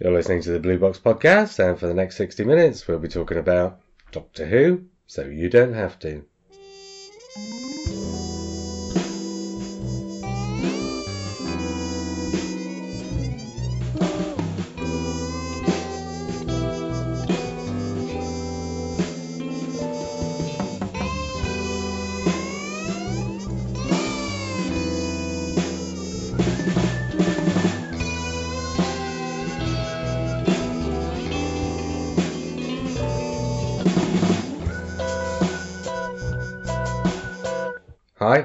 You're listening to the Blue Box Podcast, and for the next 60 minutes, we'll be talking about Doctor Who, so you don't have to.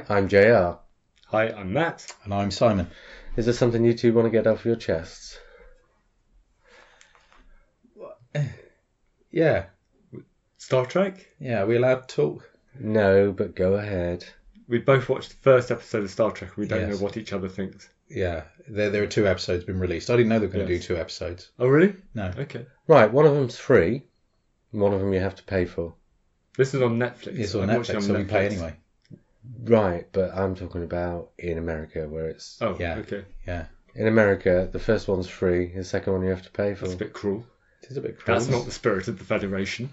Hi, I'm JR. Hi, I'm Matt. And I'm Simon. Is there something you two want to get off your chests? Yeah, Star Trek. yeah. Are we allowed to talk? No, but go ahead. We both watched the first episode of Star Trek. We don't Yes. know what each other thinks. Yeah, there there are two episodes been released. I didn't know they were going to Yes. do two episodes. Oh, really? No. Okay. Right, one of them's free, and one of them you have to pay for. This is on Netflix. It's on I'm watching Netflix, so we pay anyway. Right, but I'm talking about in America where it's. Oh, Yeah. Okay. Yeah, In America, the first one's free, the second one you have to pay for. That's a bit cruel. it is a bit cruel. That's not the spirit of the Federation.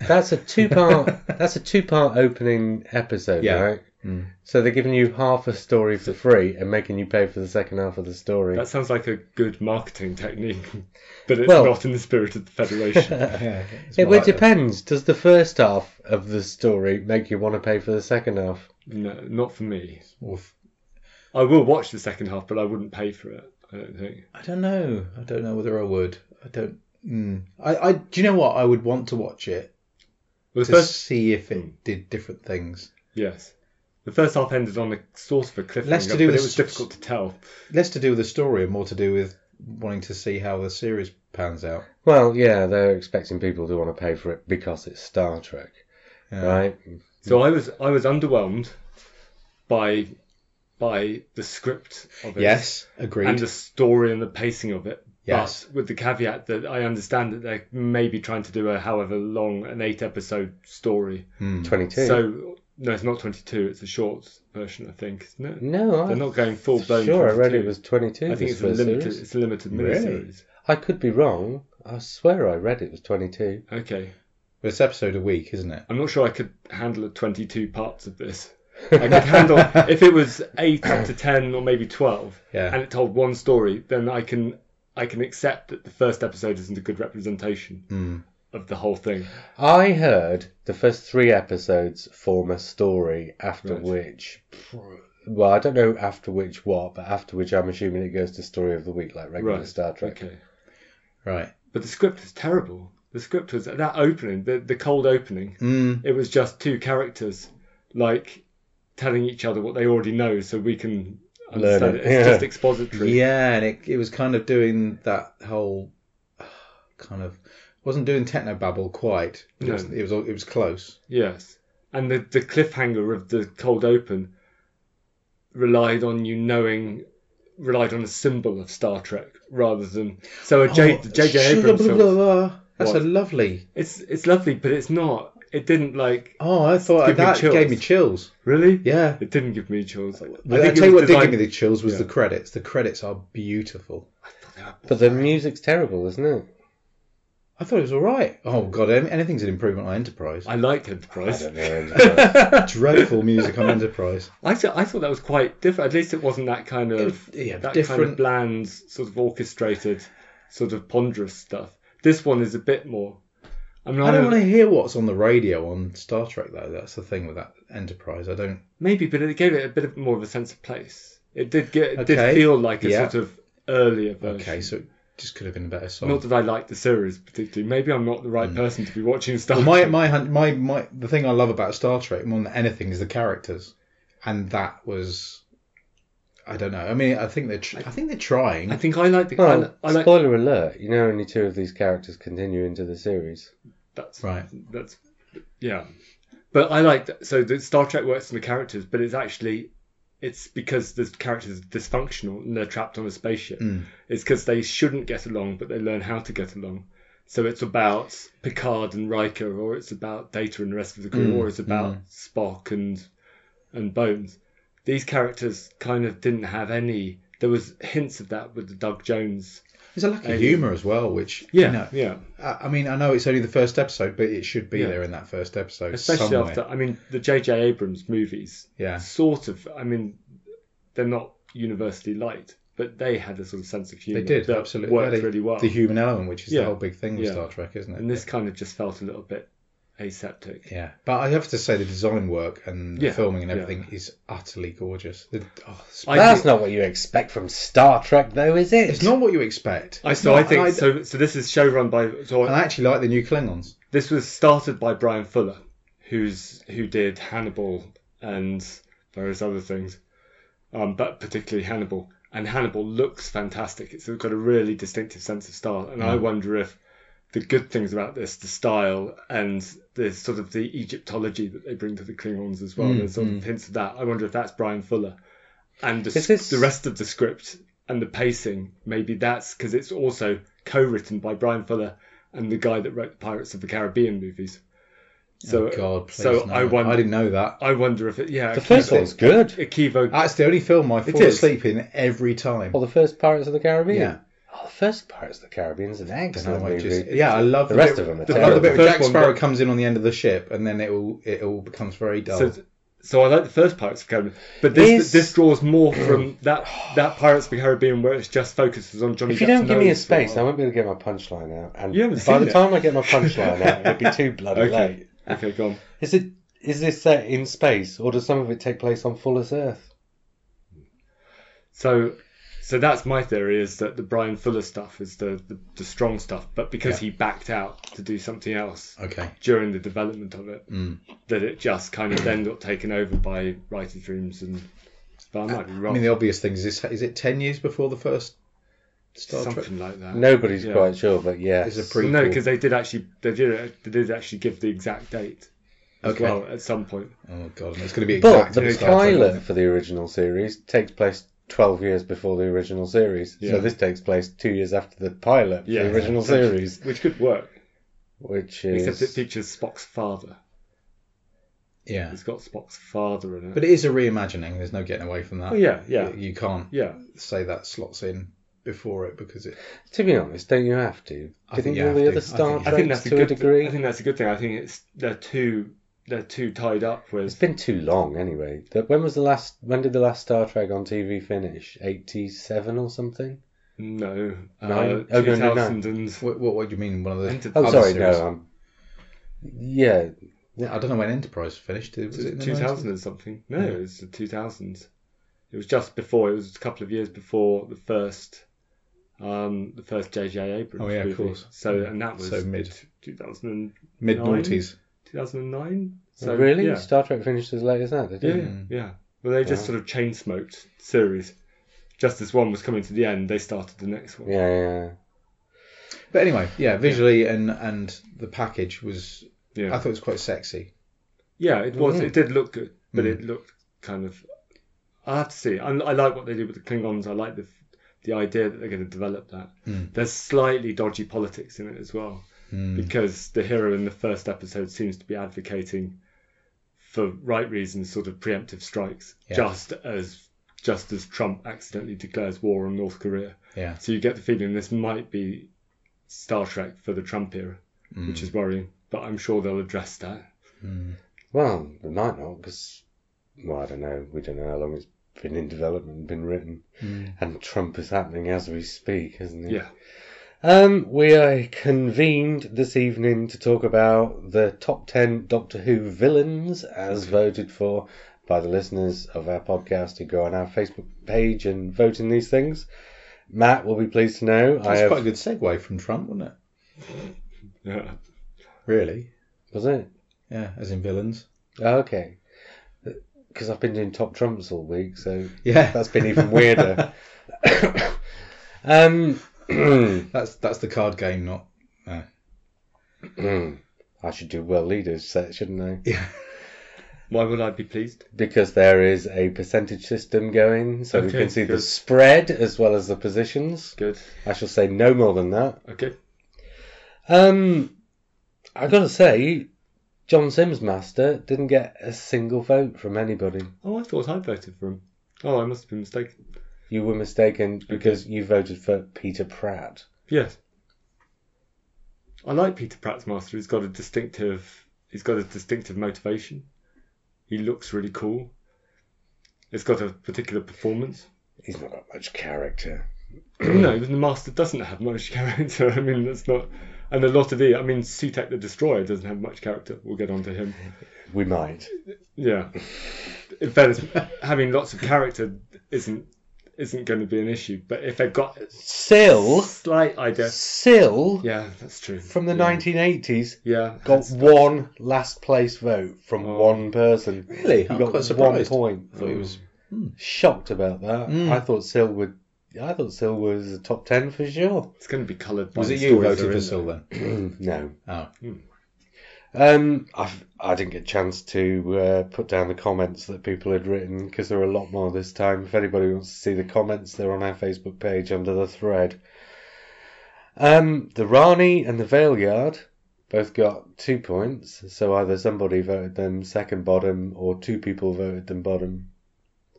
That's a two part. that's a two part opening episode, Yeah. right? Mm. So they're giving you half a story for free and making you pay for the second half of the story. That sounds like a good marketing technique, but it's Well- not in the spirit of the Federation. Yeah, it's It, more well, it like depends. Does the first half of the story make you want to pay for the second half? No, not for me. Or f- I will watch the second half, but I wouldn't pay for it. I don't think. I don't know. I don't know whether I would. I don't. Mm. I, I. Do you know what? I would want to watch it Well, to first, see if it did different things. yes, the first half ended on a sort of a cliffhanger, Less to do but with it was the- difficult to tell. Less to do with the story and more to do with wanting to see how the series pans out. Well, yeah, they're expecting people to want to pay for it because it's Star Trek, Yeah. right? So I was I was underwhelmed by by the script of it Yes, agreed. and the story and the pacing of it. Yes. But with the caveat that I understand that they're maybe trying to do a however long an eight episode story. Mm. 22. So no, it's not twenty two. It's a short version, I think, isn't it? no, They're I'm not going full blown. sure I read it was 22. I think it's a limited. series. It's a limited Really? I could be wrong. I swear I read it was 22. Okay, But it's episode a week, isn't it? I'm not sure I could handle 22 parts of this. I could handle if it was eight to ten or maybe twelve, Yeah. and it told one story. Then I can I can accept that the first episode isn't a good representation Mm. of the whole thing. I heard the first three episodes form a story, after Right. which, well, I don't know after which what, but after which I'm assuming it goes to story of the week, like regular Right. Star Trek. Okay, Right. but the script is terrible. The script was that opening, the the cold opening. Mm. It was just two characters like telling each other what they already know, so we can understand it, it. It's yeah. just expository. Yeah, and it, it was kind of doing that whole kind of wasn't doing techno babble quite. It, No. was, it was it was close. Yes, and the the cliffhanger of the cold open relied on you knowing, relied on a symbol of Star Trek rather than so a J, Oh, J.J. sugar Abrams film. Blah, blah. That's What? a lovely. It's it's lovely, but it's not. It didn't like Oh, I thought Give me that chills. gave me chills. really. Yeah. It didn't give me chills. I I think it tell you was what did give me the chills was Yeah. the credits. The credits are beautiful. But the music's terrible, isn't it? I thought it was all right. Oh God, anything's an improvement on Enterprise. I liked Enterprise. I don't know. Dreadful music on Enterprise. I thought I thought that was quite different. At least it wasn't that kind of It- yeah, that kind different. of bland, sort of orchestrated, sort of ponderous stuff. This one is a bit more. I mean, I don't want to hear what's on the radio on Star Trek though. That's the thing with that Enterprise. I don't. Maybe, but it gave it a bit of more of a sense of place. It did get, it Okay. did feel like a Yeah. sort of earlier version. Okay, so it just could have been a better song. Not that I like the series particularly. Maybe I'm not the right person to be watching Star Hmm. Well, my, Trek. my hun- my my the thing I love about Star Trek more than anything is the characters, and that was, I don't know. I mean, I think they're tr- I think they're trying. I think I like the. Well, I, I like spoiler alert, you know only two of these characters continue into the series. that's Right. That's yeah, but I like that. So the Star Trek works on the characters, but it's actually it's because the characters are dysfunctional and they're trapped on a spaceship. Mm. It's because they shouldn't get along, but they learn how to get along. So it's about Picard and Riker, or it's about Data and the rest of the crew, Mm, or it's about Spock and and Bones. These characters kind of didn't have any. there was hints of that with the Doug Jones. There's a lack of humour as well, which Yeah, you know, yeah. I I mean, I know it's only the first episode, but it should be Yeah. there in that first episode Especially somewhere. after, I mean, the J.J. Abrams movies, Yeah, sort of. I mean, they're not universally liked, but they had a sort of sense of humour. they did that absolutely. worked They- really well. The human element, which is Yeah. the whole big thing with Yeah. Star Trek, isn't it? and this kind of just felt a little bit aseptic. Yeah, but I have to say the design work and the Yeah, filming and yeah. everything is utterly gorgeous. The, oh, it's- I That's think- not what you expect from Star Trek, though, is it? it's not what you expect. I so not, I think and so. So this is show run by. So And I actually like the new Klingons. this was started by Bryan Fuller, who's who did Hannibal and various other things, um, but particularly Hannibal. And Hannibal looks fantastic. It's got a really distinctive sense of style, and I Mm. wonder if the good things about this, the style and the sort of the Egyptology that they bring to the Klingons as well, Mm, there's sort mm. of hints of that. I wonder if that's Bryan Fuller, and the, this- the rest of the script and the pacing, maybe that's because it's also co-written by Bryan Fuller and the guy that wrote the Pirates of the Caribbean movies. So, oh God, please so no. I wonder. I didn't know that. I wonder if it. Yeah, the first Akiva- one's good. Akiva. That's the only film I fall is. asleep in every time. Well, the first Pirates of the Caribbean. Yeah. Oh, the first Pirates of the Caribbean is an excellent I movie. just- yeah, I love The the, rest bit, of them are I love the bit terrible. where The Jack first one, Sparrow but- comes in on the end of the ship, and then it all it all becomes very dull. So, so I like the first Pirates of the Caribbean, but this Is- this draws more from that that Pirates of the Caribbean where it's just focuses on Johnny. If you Depp's don't give me a nose for space, I while. won't be able to get my punchline out. And You haven't by seen the it. time I get my punchline out, it'll be too bloody Okay. late. Okay, go on. Is it? Is this set in space, or does some of it take place on Fuller's Earth? So, so that's my theory is that the Bryan Fuller stuff is the the, the strong stuff, but because Yeah. he backed out to do something else okay. during the development of it, Mm. that it just kind of then got taken over by writers' rooms and. But I might be wrong. I mean, the obvious thing is this: is it ten years before the first Star Trek? something like that. Nobody's Yeah. quite sure, but yeah. It's a prequel. no, because they did actually they did they did actually give the exact date as Okay. well at some point. Oh god, it's going to be But the to Star Trek, pilot for the original series takes place 12 years before the original series. Yeah. So this takes place two years after the pilot Yeah, the original exactly. series, which could work, which is. except it features Spock's father. Yeah, It's got Spock's father in it. but it is a reimagining. There's no getting away from that. oh yeah, yeah, You, you can't yeah. say that slots in before it because it. To be honest, don't you have to? I Didn't think you all the to. other I Star think you I think that's a to good a degree? I think that's a good thing. I think it's they're too they're too tied up It's with. been too long anyway. The- When was the last? When did the last Star Trek on TV finish? Eighty-seven or something? No, uh, Oh, no, no, no. 2000 and What, what, what do you mean? One of the. Enter- Oh, other sorry, series? no. Um, yeah, I don't know when Enterprise finished. Was it in the 2000 and something. No, Yeah. it was the 2000s. It was just before. It was a couple of years before the first, um, the first J.J. Abrams Oh, yeah, of movie. course. So and that was So mid. 2000 and, Mid Nine? noughties. 2009. So Oh, really? Yeah, Star Trek finished as late as that, did yeah, it? yeah, yeah. Well, they just Wow. sort of chain smoked series. Just as one was coming to the end, they started the next one. Yeah, yeah. But anyway, yeah, visually and and the package was. Yeah, I thought it was quite sexy. yeah. It was. Mhm. It did look good, but Mm. it looked kind of. I have to see. I, I like what they did with the Klingons. I like the the idea that they're going to develop that. Mm. There's slightly dodgy politics in it as well. Mm. because the hero in the first episode seems to be advocating for right reasons sort of preemptive strikes Yeah. just as just as Trump accidentally declares war on North Korea Yeah. so you get the feeling this might be Star Trek for the Trump era Mm. which is worrying but I'm sure they'll address that Mm. Well, they might not, because, well, I don't know. We don't know how long it's been in development, been written. Mm. And Trump is happening as we speak, isn't it? yeah Um, we are convened this evening to talk about the top 10 Doctor Who villains as voted for by the listeners of our podcast who go on our Facebook page and vote in these things. Matt will be pleased to know I That's have. quite a good segue from Trump, wasn't it? yeah Really? Was it? Yeah, as in villains. Oh, okay. Because I've been doing top trumps all week, so Yeah, that's been even weirder. um, that's that's the card game, not. I should do world leaders set, shouldn't I? Yeah. why would I be pleased Because there is a percentage system going, so we can see the spread as well as the positions. good I shall say no more than that. okay Um, I gotta say, John Simm's Master didn't get a single vote from anybody. oh I thought I voted for him oh I must have been mistaken you were mistaken because you voted for Peter Pratt. Yes. I like Peter Pratt's master. He's got a distinctive. He's got a distinctive motivation. He looks really cool. It's got a particular performance. He's not got much character. no, the master doesn't have much character. I mean, that's not. And a lot of the. I mean, Sutekh the Destroyer doesn't have much character. We'll get on to him. We might. Yeah. In fairness, having lots of character isn't isn't going to be an issue. But if they've got a Sil, slight idea, Sil yeah, that's true. from the yeah. 1980s Yeah, got that's- one last place vote from Oh. one person. Really? He I'm got quite one surprised. point. I thought he was. Shocked about that. Mm. I thought Sil would. I thought Sil was a top ten for sure. it's going to be coloured. Was it you stories voted for in Sil there. then? no. Oh. Um, I I didn't get a chance to uh, put down the comments that people had written because there were a lot more this time. If anybody wants to see the comments, they're on our Facebook page under the thread. Um, the Rani and the Valeyard both got two points, so either somebody voted them second bottom or two people voted them bottom.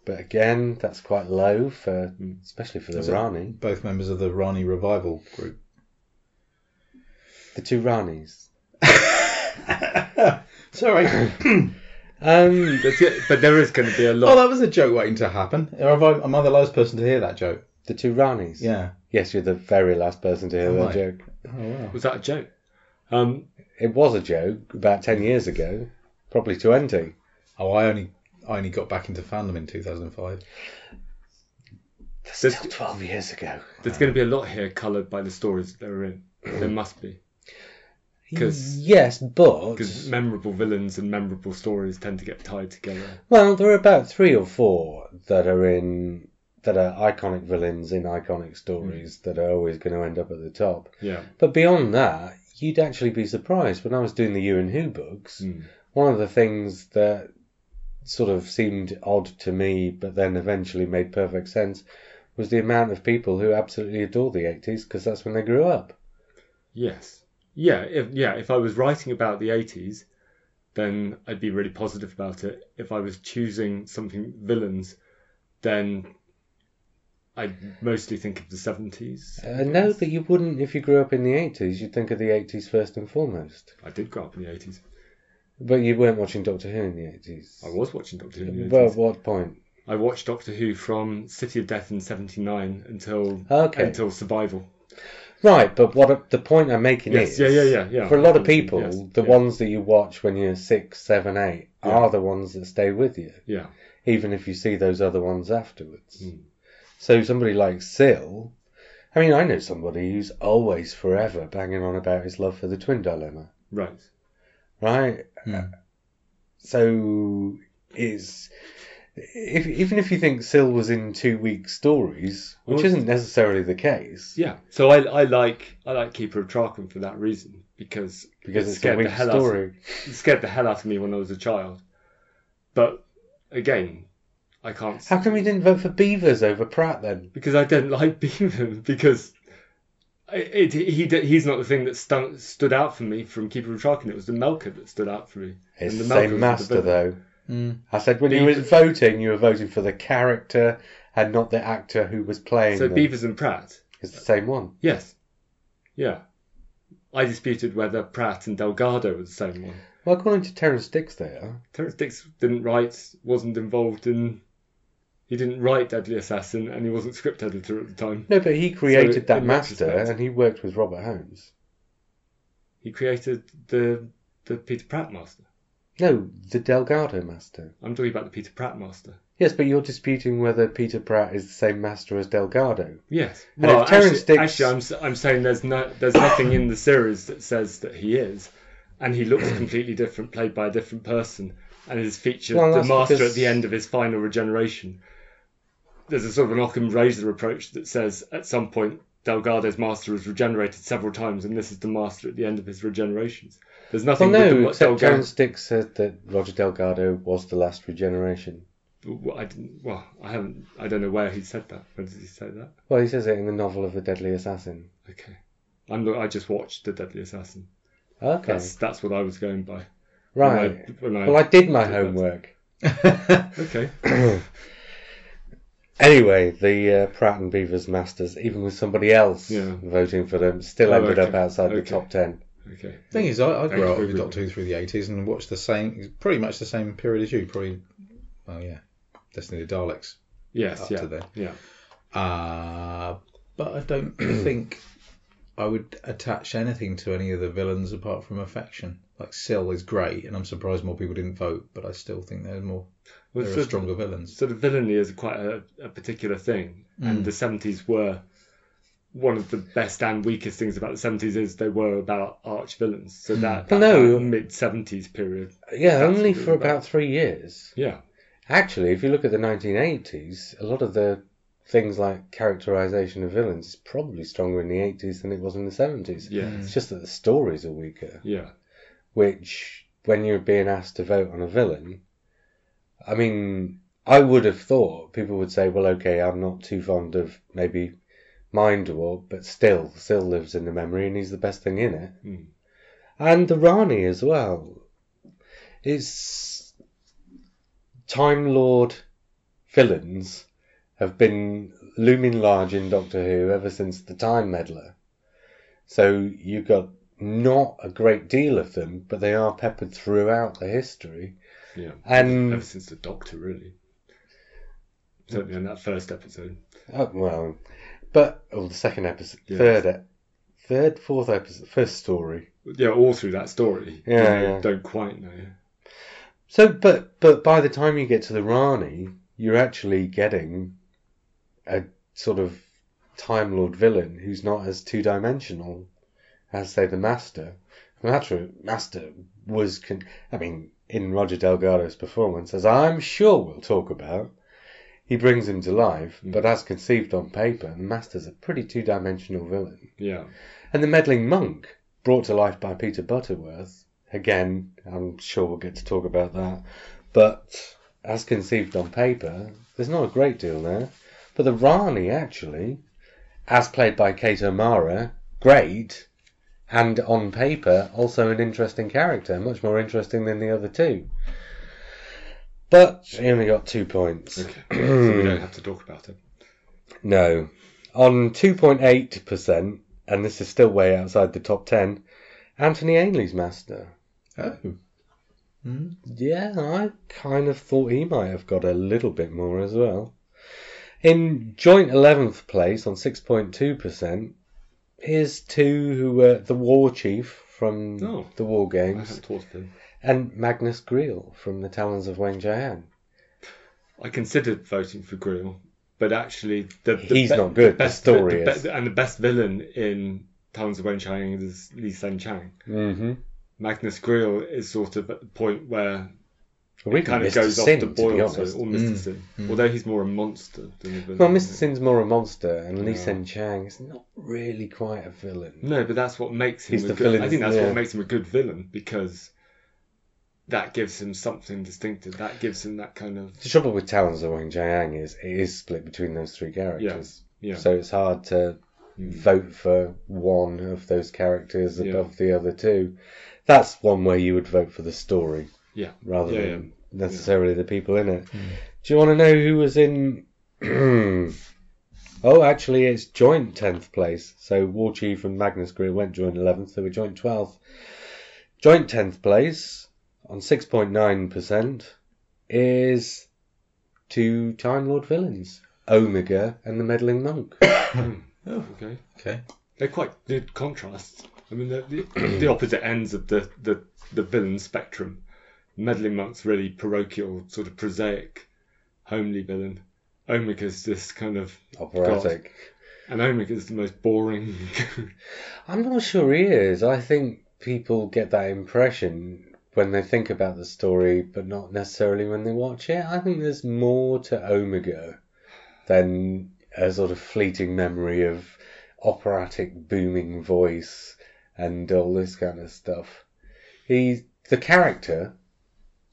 But again, that's quite low for, especially for the Is it- Rani. Both members of the Rani Revival group. The two Ranis. Sorry. Um, That's it, but there is going to be a lot. oh, that was a joke waiting to happen. Or have I, am I the last person to hear that joke? the two Ranis. Yeah. Yes, you're the very last person to hear Am that I? joke. Oh, wow. Was that a joke? Um, It was a joke about 10 years ago, probably 20. Oh, I only I only got back into fandom in 2005. That's There's- still 12 years ago. there's going to be a lot here coloured by the stories that they're in. There must be. 'Cause- yes, but Because memorable villains and memorable stories tend to get tied together. well, there are about three or four that are in that are iconic villains in iconic stories that are always going to end up at the top. Yeah. But beyond that, you'd actually be surprised. When I was doing the You and Who books, Mm. one of the things that sort of seemed odd to me, but then eventually made perfect sense, was the amount of people who absolutely adore the 80s because that's when they grew up. Yes. Yeah. If yeah, if I was writing about the eighties, then I'd be really positive about it. If I was choosing something villains, then I'd mostly think of the seventies. Uh, no, but you wouldn't if you grew up in the 80s. You'd think of the 80s first and foremost. I did grow up in the eighties. But you weren't watching Doctor Who in the 80s. I was watching Doctor Who in the Well, 80s. what point? I watched Doctor Who from City of Death in '79 until Okay. until Survival. Right, but what the point I'm making Yes, is, yeah, yeah, yeah, yeah. for a lot of people, yes, the yeah. ones that you watch when you're six, seven, eight Yeah. are the ones that stay with you, Yeah. even if you see those other ones afterwards. Mm. So somebody like Sil, I mean, I know somebody who's always forever banging on about his love for the Twin Dilemma, Right. right? Hmm. So is if even if you think Sil was in two week stories, which Well, isn't necessarily the case, Yeah. So I, I like I like Keeper of Traken for that reason because because it it's a scared the hell out of story. it scared the hell out of me when I was a child. But again, I can't How come you didn't vote for Beevers over Pratt then? because I don't like Beaver because it, it, he he's not the thing that stunk, stood out for me from Keeper of Traken. It was the Melkur that stood out for me. It's And the was same master villain. though. Mm. I said when you were voting, you were voting for the character and not the actor who was playing So them. Beevers and Pratt. It's the same one. Yes. Yeah. I disputed whether Pratt and Delgado were the same one. Well, according to Terrance Dicks, they are. Terrance Dicks didn't write, wasn't involved in. He didn't write Deadly Assassin, and he wasn't script editor at the time. No, but he created So, that master, retrospect- and he worked with Robert Holmes. He created the the Peter Pratt master. No, the Delgado master. I'm talking about the Peter Pratt master. Yes, but you're disputing whether Peter Pratt is the same master as Delgado. Yes. And Well, actually, actually, I'm I'm saying there's no there's nothing in the series that says that he is, and he looks completely different, played by a different person, and is featured Well, the master because- at the end of his final regeneration. There's a sort of an Occam's razor approach that says at some point Delgado's master has regenerated several times, and this is the master at the end of his regenerations. There's Well, nothing with no, the, except Delgado. Terrance Dicks said that Roger Delgado was the last regeneration. Well, I didn't. Well, I haven't. I don't know where he said that. When did he say that? Well, he says it in the novel of the Deadly Assassin. Okay. I'm. not- I just watched The Deadly Assassin. Okay, That's that's what I was going by. right. When I, when I, Well, I did my did homework. okay. Anyway, the uh, Pratt and Beevers Masters, even with somebody else Yeah. voting for them, still Oh, ended up okay. outside the Okay. top ten. Okay. thing is, I, I grew up with with Doctor Who through the 80s and watched the same, pretty much the same period as you. Probably, well, yeah, Destiny of the Daleks Yes. up yeah. to then. Yeah. Uh, but I don't think I would attach anything to any of the villains apart from affection. Like Sil is great, and I'm surprised more people didn't vote, but I still think there's more. Well, there so- are stronger villains. So the villainy is quite a, a particular thing, Mm. and the seventies were one of the best and weakest things about the seventies is they were about arch villains. So that, that, No. mid seventies period, Yeah, only for about. about three years. yeah, Actually, if you look at the 1980s, a lot of the things like characterization of villains is probably stronger in the 80s than it was in the 70s. yeah, Mm. It's just that the stories are weaker, yeah, which, when you're being asked to vote on a villain, I mean, I would have thought people would say, well, okay, I'm not too fond of maybe Mind War, but still, still lives in the memory and he's the best thing in it. Mm. And the Rani as well. It's Time Lord villains have been looming large in Doctor Who ever since the Time Meddler. So you've got not a great deal of them, but they are peppered throughout the history. Yeah. And Ever since the Doctor, really. Certainly in that first episode. oh, well, but oh, the second episode, Yes. third, e- third, fourth episode, first story. Yeah, all through that story. Yeah, yeah. Don't quite know. So, but but by the time you get to the Rani, you're actually getting a sort of Time Lord villain who's not as two dimensional as say the Master. The Master, Master was, con- I mean, in Roger Delgado's performance, as I'm sure we'll talk about, he brings him to life. But as conceived on paper, the Master's a pretty two dimensional villain. Yeah. And the meddling monk, brought to life by Peter Butterworth, again, I'm sure we'll get to talk about that. But as conceived on paper, there's not a great deal there. But the Rani, actually, as played by Kate O'Mara, great, and on paper, also an interesting character, much more interesting than the other two. But she only got two points. Okay. so we don't have to talk about it. No. On 2.8%, and this is still way outside the top 10, Anthony Ainley's master. Oh. Mm. Yeah, I kind of thought he might have got a little bit more as well. In joint 11th place on 6.2%, here's two who were the War Chief from Oh. the War I Games haven't thought of him. and Magnus Greel from the Talons of Weng-Chiang. I considered voting for Greel, but actually, the, the He's not good, the best story the is. be- and the best villain in Talons of Weng-Chiang is Li H'sen Chang. Mm-hmm. Magnus Greel is sort of at the point where We it kind of Mr. goes off Sin, the to be boil, so, or Mr. Mm. Sin. Mm. Although he's more a monster than a villain. Well, Mr. Sin's more a monster, and Li Yeah. Sen Chang is not really quite a villain. No, but that's what makes him. He's a the good, villain, I think that's yeah. what makes him a good villain because that gives him something distinctive. That gives him that kind of The trouble with Talons of Weng-Chiang is it is split between those three characters. yeah. yeah. So it's hard to Mm. vote for one of those characters Yeah. above the other two. That's one way you would vote for the story. Yeah. Rather Yeah, than necessarily the people in it. Hmm. Do you want to know who was in Oh, actually, it's joint 10th place. So War Chief and Magnus Greel went joint 11th, they were joint 12th. Joint 10th place on 6.9% is two Time Lord villains, Omega and the Meddling Monk. Hmm. Oh, Okay. okay. They're quite good contrasts. I mean, they're the, the opposite ends of the, the, the villain spectrum. Meddling Monk's really parochial, sort of prosaic, homely villain. Omega's this kind of. Operatic. And Omega's the most boring. I'm not sure he is. I think people get that impression when they think about the story, but not necessarily when they watch it. I think there's more to Omega than a sort of fleeting memory of operatic booming voice and all this kind of stuff. He, the character,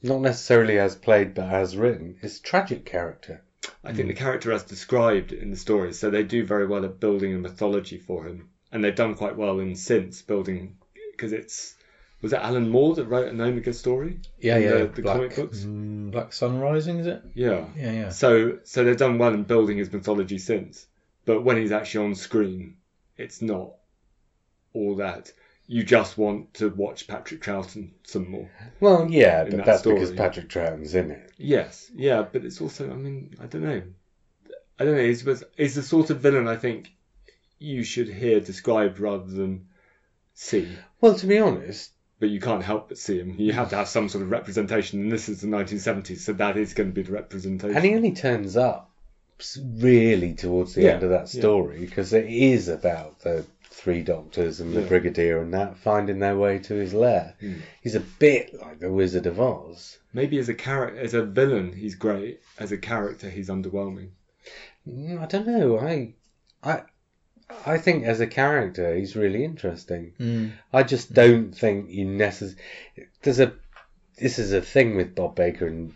not necessarily as played but as written, is tragic character. I think the character as described in the story, so they do very well at building a mythology for him, and they've done quite well in since building because it's was it Alan Moore that wrote an Omega story? Yeah, yeah. the- the Black, comic books? mm, Black Sun Rising, is it? Yeah. Yeah, yeah. So so they've done well in building his mythology since, but when he's actually on screen, it's not all that. You just want to watch Patrick Troughton some more. Well, yeah, but that that's story. because Patrick Troughton's in it. Yes, yeah, but it's also, I mean, I don't know. I don't know. He's, he's the sort of villain I think you should hear described rather than see. Well, to be honest, But you can't help but see him. You have to have some sort of representation, and this is the 1970s, so that is going to be the representation. and he only turns up really towards the Yeah, end of that story because it is about the three doctors and the Yeah. brigadier and that finding their way to his lair. Hmm. He's a bit like the Wizard of Oz. Maybe as a character, as a villain, he's great. As a character, he's underwhelming. Mm, I don't know. I, I, I think as a character, he's really interesting. Mm. I just don't think you necessarily. There's a. This is a thing with Bob Baker and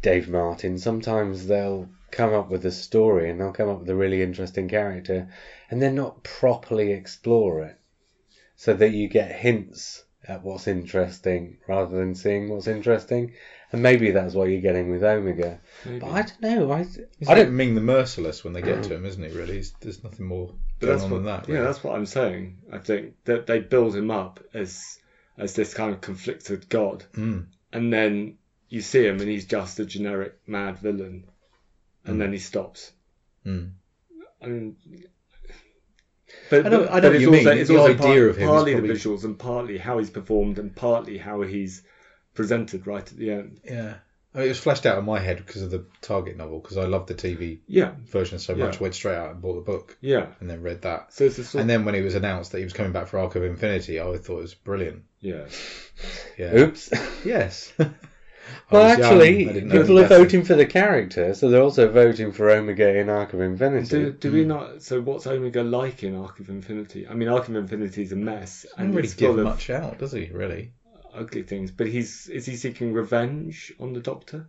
Dave Martin. Sometimes they'll come up with a story and they'll come up with a really interesting character, and then not properly explore it, so that you get hints at what's interesting rather than seeing what's interesting. And maybe that's what you're getting with Omega. Maybe. But I don't know. I He's I don't. mean the Merciless when they get to him, isn't he? Really, He's- there's nothing more But going that's on what, than that. yeah, that's what I'm saying. I think that they build him up as as this kind of conflicted god, Mm. and then you see him, and he's just a generic mad villain, and Mm. then he stops. Mm. I mean, but, I know- I know it's you also, mean. It's The also idea part- of him partly probably- the visuals and partly how he's performed and partly how he's presented right at the end. Yeah. I mean, it was flashed out in my head because of the Target novel, because I loved the TV Yeah, version so much. Yeah. Went straight out and bought the book yeah. and then read that. So it's a sort And then when it was announced that he was coming back for Arc of Infinity, I thought it was brilliant. yeah. Yeah. Oops. Yes. Well, I young, actually, I didn't know people are voting for the character, so they're also voting for Omega in Arc of Infinity. Do, do we Hmm. not? So what's Omega like in Arc of Infinity? I mean, Arc of Infinity is a mess He and doesn't really it's give full much out, does he? Really? ugly things. But he's is he seeking revenge on the Doctor?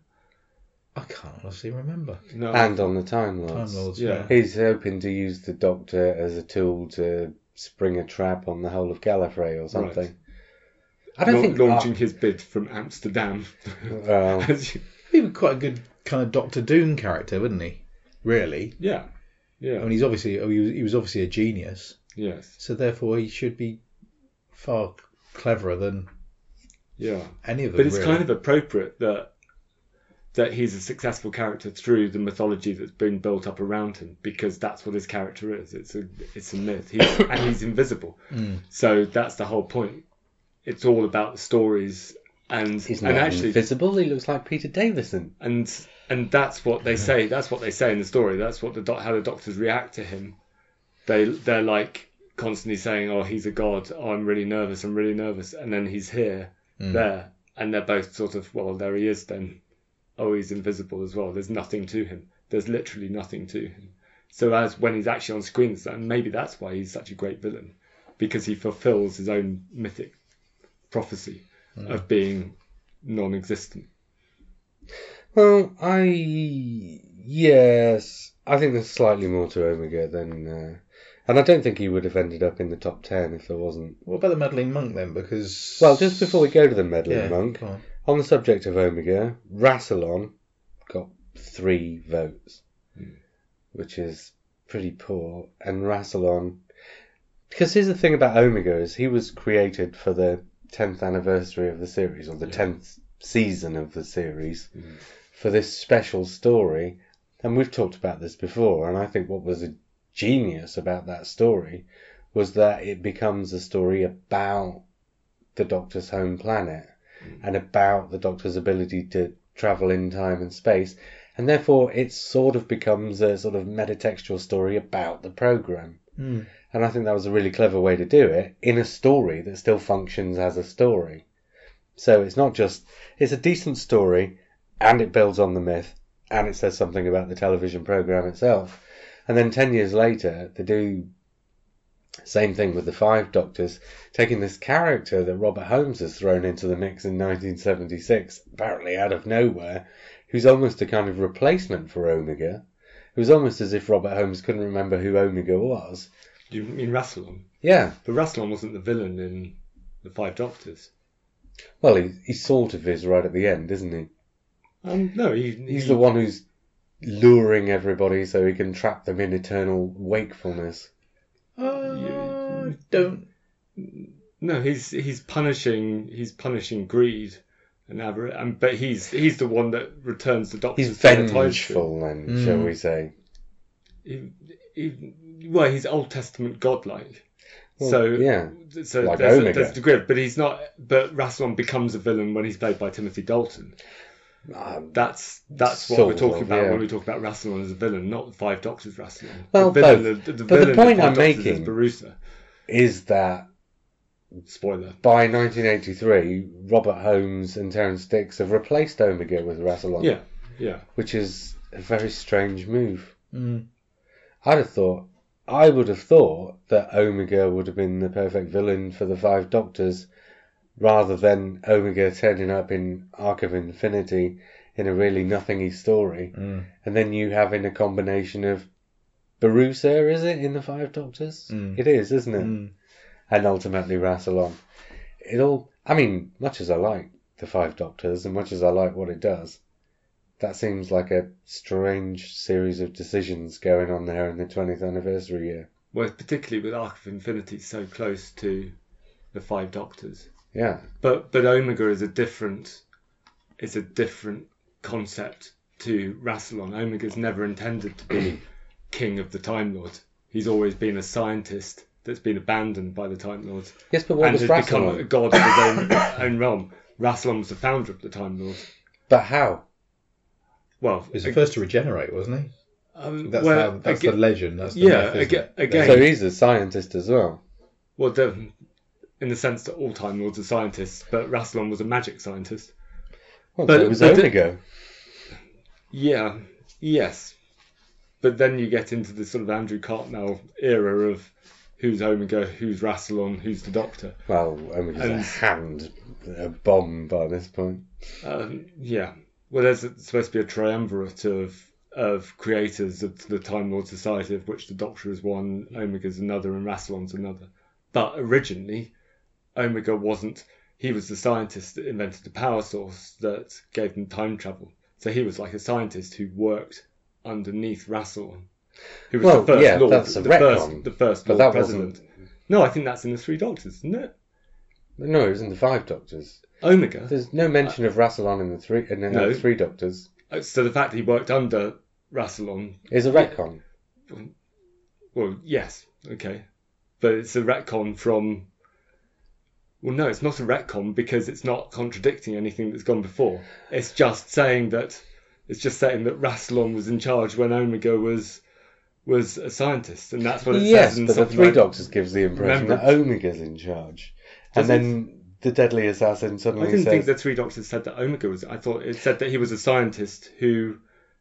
I can't honestly remember. No. and on the Time Lords. Time Lords. Yeah. Yeah. He's hoping to use the Doctor as a tool to spring a trap on the whole of Gallifrey or something. Right. I don't La- think launching his bid from Amsterdam. Well, As you- He was quite a good kind of Doctor Doom character, wouldn't he? Really? yeah, yeah, I mean, he's obviously oh, he was, he was obviously a genius, yes, so therefore he should be far cleverer than yeah. any of them. But it's really. kind of appropriate that that he's a successful character through the mythology that's been built up around him because that's what his character is. It's a it's a myth. He's, and he's invisible. Mm. So that's the whole point. It's all about the stories and he's and actually invisible. He looks like Peter Davison. and and that's what they say. That's what they say in the story. That's what the doc- how the doctors react to him. They they're like constantly saying, "Oh, he's a god. Oh, I'm really nervous. I'm really nervous." And then he's here, Mm. there, and they're both sort of, "Well, there he is." Then, oh, he's invisible as well. There's nothing to him. There's literally nothing to him. So as when he's actually on screen, and maybe that's why he's such a great villain, because he fulfills his own mythic prophecy of being non-existent. Well, I yes, I think there's slightly more to Omega than, uh, and I don't think he would have ended up in the top ten if there wasn't. What about the meddling monk then? Because Well, just before we go to the meddling yeah, monk, on. on the subject of Omega, Rassilon got three votes, Hmm. which is pretty poor. And Rassilon, because here's the thing about Omega is he was created for the 10th anniversary of the series or the. 10th season of the series Mm. for this special story. And we've talked about this before, and I think what was a genius about that story was that it becomes a story about the Doctor's home planet and about the Doctor's ability to travel in time and space, and therefore it sort of becomes a sort of metatextual story about the program. Mm. And I think that was a really clever way to do it in a story that still functions as a story. So it's not just it's a decent story and it builds on the myth and it says something about the television program itself. And then 10 years later they do same thing with the five doctors taking this character that Robert Holmes has thrown into the mix in 1976 apparently out of nowhere who's almost a kind of replacement for Omega. It was almost as if Robert Holmes couldn't remember who Omega was. You mean Rassilon? Yeah, But Rassilon wasn't the villain in the Five Doctors. Well, he, he sort of is right at the end, isn't he? Um, no, he, He's he- the one who's luring everybody so he can trap them in eternal wakefulness. Uh, don't. No, he's he's punishing he's punishing greed and avarice, and but he's he's the one that returns the Doctor's He's to vengeful, then, Mm. shall we say? He, he, well, he's Old Testament godlike. Well, so yeah. so Like there's, a, there's a degree, of- but he's not. But Rassilon becomes a villain when he's played by Timothy Dalton. Um, That's that's what we're talking of, about yeah. when we talk about Rassilon as a villain, not the Five Doctors Rassilon. Well, the villain, both. The, the But the villain of point Five I'm making- is Borusa. is that Spoiler. by 1983, Robert Holmes and Terrance Dicks have replaced Omega with Rassilon, Yeah, yeah. which is a very strange move. Mm. I'd have thought, I would have thought that Omega would have been the perfect villain for the Five Doctors, rather than Omega turning up in Arc of Infinity in a really nothingy story, Mm. and then you having a combination of Borusa, is it, in the Five Doctors? Mm. It is, isn't it? Mm. And ultimately Rassilon. It all, I mean, much as I like the Five Doctors and much as I like what it does, that seems like a strange series of decisions going on there in the 20th anniversary year. Well, particularly with Arc of Infinity so close to the Five Doctors. Yeah. But but Omega is a different is a different concept to Rassilon. Omega's never intended to be king of the Time Lords. He's always been a scientist that's been abandoned by the Time Lords Yes, but what and was has become a Rassilon? god of his own, own realm. Rassilon was the founder of the Time Lords. But how? Well, He was the first to regenerate, wasn't he? um, That's, well, how, that's aga- the legend. That's the yeah, myth, isn't aga- it? again- So he's a scientist as well. well, the, in the sense that all Time Lords are scientists, but Rassilon was a magic scientist. Well, But- so it was but the- Yeah, yes. But then you get into the sort of Andrew Cartmel era of who's Omega, who's Rassilon, who's the Doctor. Well, Omega's a hand, a bomb by this point. Um, yeah. Well, there's supposed to be a triumvirate of of creators of the Time Lord Society, of which the Doctor is one, Omega's another, and Rassilon's another. But originally, Omega wasn't. He was the scientist that invented the power source that gave them time travel. So he was like a scientist who worked underneath Rassilon, who was Well, the first yeah, Lord, that's the retcon. first, the first But Lord that President. wasn't. No, I think that's in the Three Doctors, isn't it? No, it was in the Five Doctors. Omega. There's no mention of Rassilon in the three in the No. Three Doctors. Uh, So the fact that he worked under Rassilon Is a retcon. Well, yes, okay, but it's a retcon from. Well, no, it's not a retcon because it's not contradicting anything that's gone before. It's just saying that it's just saying that Rassilon was in charge when Omega was was a scientist, and that's what it Yes, says in but the something Three like- Doctors gives the impression that Omega's in charge, Does and then the Deadly Assassin I didn't says, think the Three Doctors said that Omega was. I thought it said that he was a scientist who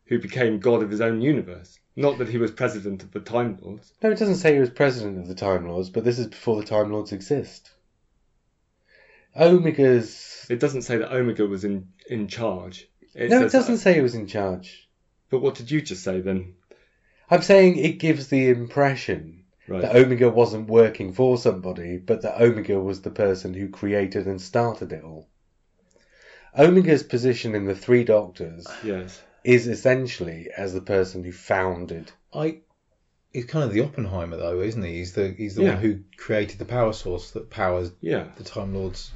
who became god of his own universe, not that he was president of the Time Lords. "No, it doesn't say he was president of the Time Lords, but this is before the Time Lords exist." Omega's It doesn't say that Omega was in in charge. It no, it doesn't that- say he was in charge. But what did you just say then? I'm saying it gives the impression Right. that Omega wasn't working for somebody, but that Omega was the person who created and started it all. Omega's position in the Three Doctors Yes. is essentially as the person who founded. I. He's kind of the Oppenheimer, though, isn't he? He's the he's the Yeah. one who created the power source that powers Yeah. the Time Lords.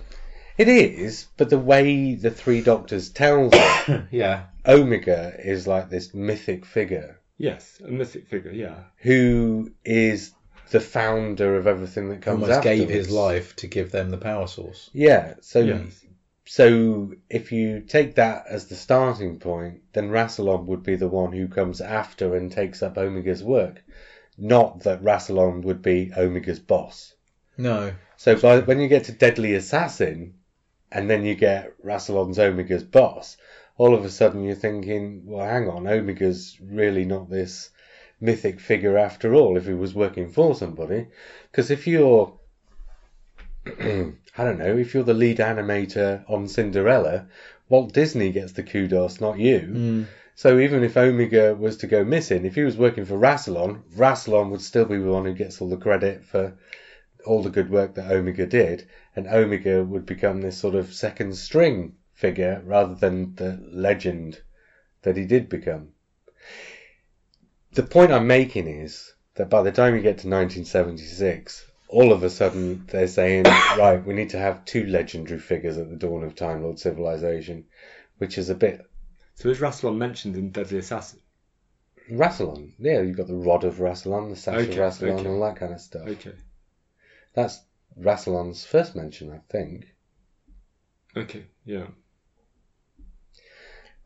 It is, but the way the Three Doctors tells it, yeah. Omega is like this mythic figure Yes. A mythic figure. Yeah. who is the founder of everything that comes Almost afterwards. gave his life to give them the power source. Yeah, so yes. So if you take that as the starting point, then Rassilon would be the one who comes after and takes up Omega's work. Not that Rassilon would be Omega's boss. No. So by, when you get to Deadly Assassin, and then you get Rassilon's Omega's boss, all of a sudden you're thinking, well, hang on, Omega's really not this mythic figure after all, if he was working for somebody. Because if you're, I don't know, if you're the lead animator on Cinderella, Walt Disney gets the kudos, not you. Mm. So even if Omega was to go missing, if he was working for Rassilon, Rassilon would still be the one who gets all the credit for all the good work that Omega did, and Omega would become this sort of second string figure rather than the legend that he did become. The point I'm making is that by the time you get to 1976, all of a sudden they're saying, right, we need to have two legendary figures at the dawn of Time Lord civilization, which is a bit So is Rassilon mentioned in Deadly Assassin? Rassilon. Yeah, you've got the Rod of Rassilon, the Sash Okay, of Rassilon, okay. all that kind of stuff. Okay. That's Rassilon's first mention, I think. Okay. Yeah.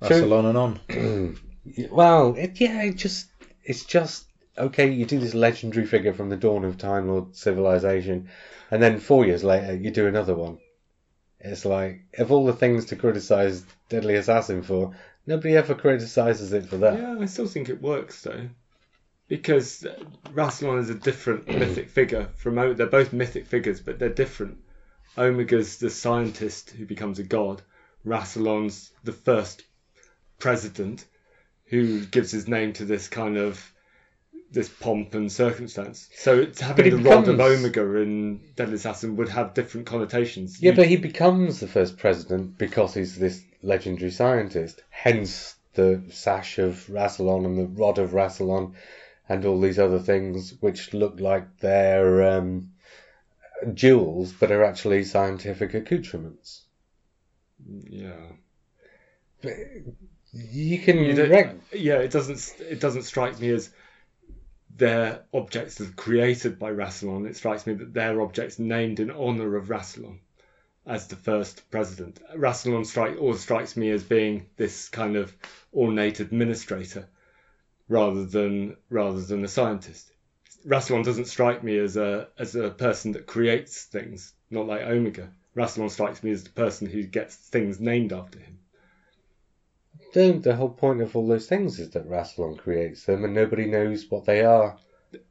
Rassilon on and on. well, it, yeah, it just it's just okay. You do this legendary figure from the dawn of Time Lord civilization, and then four years later you do another one. It's like of all the things to criticize Deadly Assassin for, nobody ever criticizes it for that. Yeah, I still think it works though, because Rassilon is a different mythic figure from. They're both mythic figures, but they're different. Omega's the scientist who becomes a god. Rassilon's the first president who gives his name to this kind of this pomp and circumstance. So it's having he the rod of Omega in Deadly Assassin would have different connotations. Yeah, You- but he becomes the first president because he's this legendary scientist. Hence the sash of Rassilon and the rod of Rassilon and all these other things which look like they're um, jewels but are actually scientific accoutrements. yeah. You can You yeah, it doesn't it doesn't strike me as their objects as created by Rassilon. It strikes me that their objects named in honor of Rassilon as the first president. Rassilon strike always strikes me as being this kind of ornate administrator rather than rather than a scientist. Rassilon doesn't strike me as a as a person that creates things, not like Omega. Rassilon strikes me as the person who gets things named after him. The, the whole point of all those things is that Rassilon creates them and nobody knows what they are.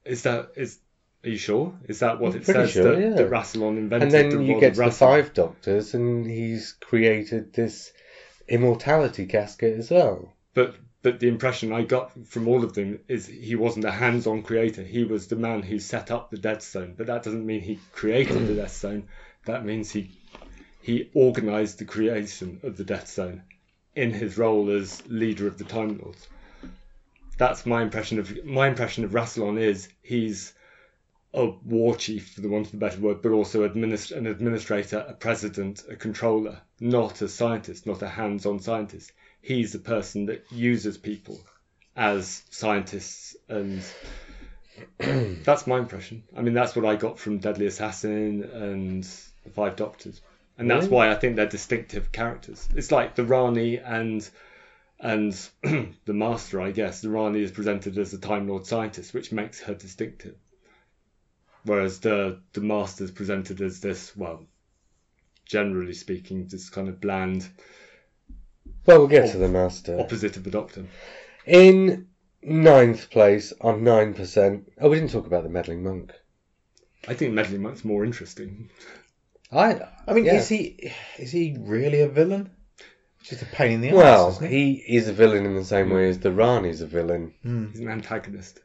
Is that is? Are you sure? Is that what I'm it pretty says sure, that, yeah. that Rassilon invented? And the then you get to the Five Doctors, and he's created this immortality casket as well. But but the impression I got from all of them is he wasn't a hands-on creator. He was the man who set up the Death Stone. But that doesn't mean he created the Death Stone. That means he he organised the creation of the Death Stone in his role as leader of the Time Lords. That's my impression of my impression of Rassilon is he's a war chief, for the want of a better word, but also administ- an administrator, a president, a controller, not a scientist, not a hands-on scientist. He's the person that uses people as scientists, and that's my impression. I mean, that's what I got from Deadly Assassin and the Five Doctors, and that's why I think they're distinctive characters. It's like the Rani and and the Master, I guess. The Rani is presented as a Time Lord scientist, which makes her distinctive. Whereas the the Master is presented as this, well, generally speaking, this kind of bland Well, we'll get to the Master. opposite of the Doctor. In ninth place on 9%. Oh, we didn't talk about the meddling monk. I think Meddling Monk's more interesting. I, I mean, Yeah. is he is he really a villain? Just a pain in the well, ass. isn't he? he is a villain in the same way as the Rani's a villain. Hmm. He's an antagonist.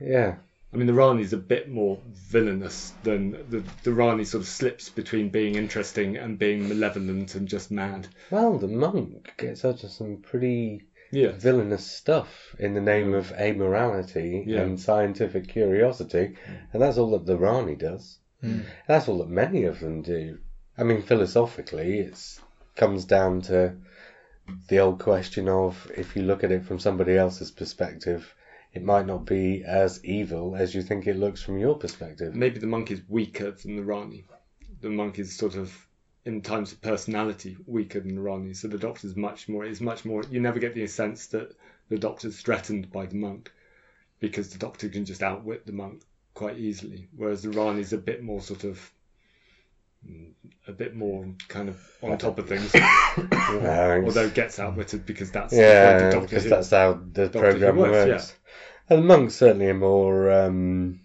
Yeah. I mean, the Rani's a bit more villainous than the the Rani sort of slips between being interesting and being malevolent and just mad. Well, the monk gets up to some pretty Yeah, villainous stuff in the name of amorality Yeah. and scientific curiosity, and that's all that the Rani does. Hmm. That's all that many of them do. I mean, philosophically, it comes down to the old question of if you look at it from somebody else's perspective, it might not be as evil as you think it looks from your perspective. maybe the monk is weaker than the Rani. The monk is sort of, in terms of personality, weaker than the Rani. So the Doctor's much more is much more. You never get the sense that the Doctor's threatened by the monk, because the Doctor can just outwit the monk quite easily. Whereas the Rani's a bit more sort of. mm, A bit more kind of on top of things, although gets outwitted because that's yeah, the because that's how the Doctor program works, works. And the monk's certainly a more. Um,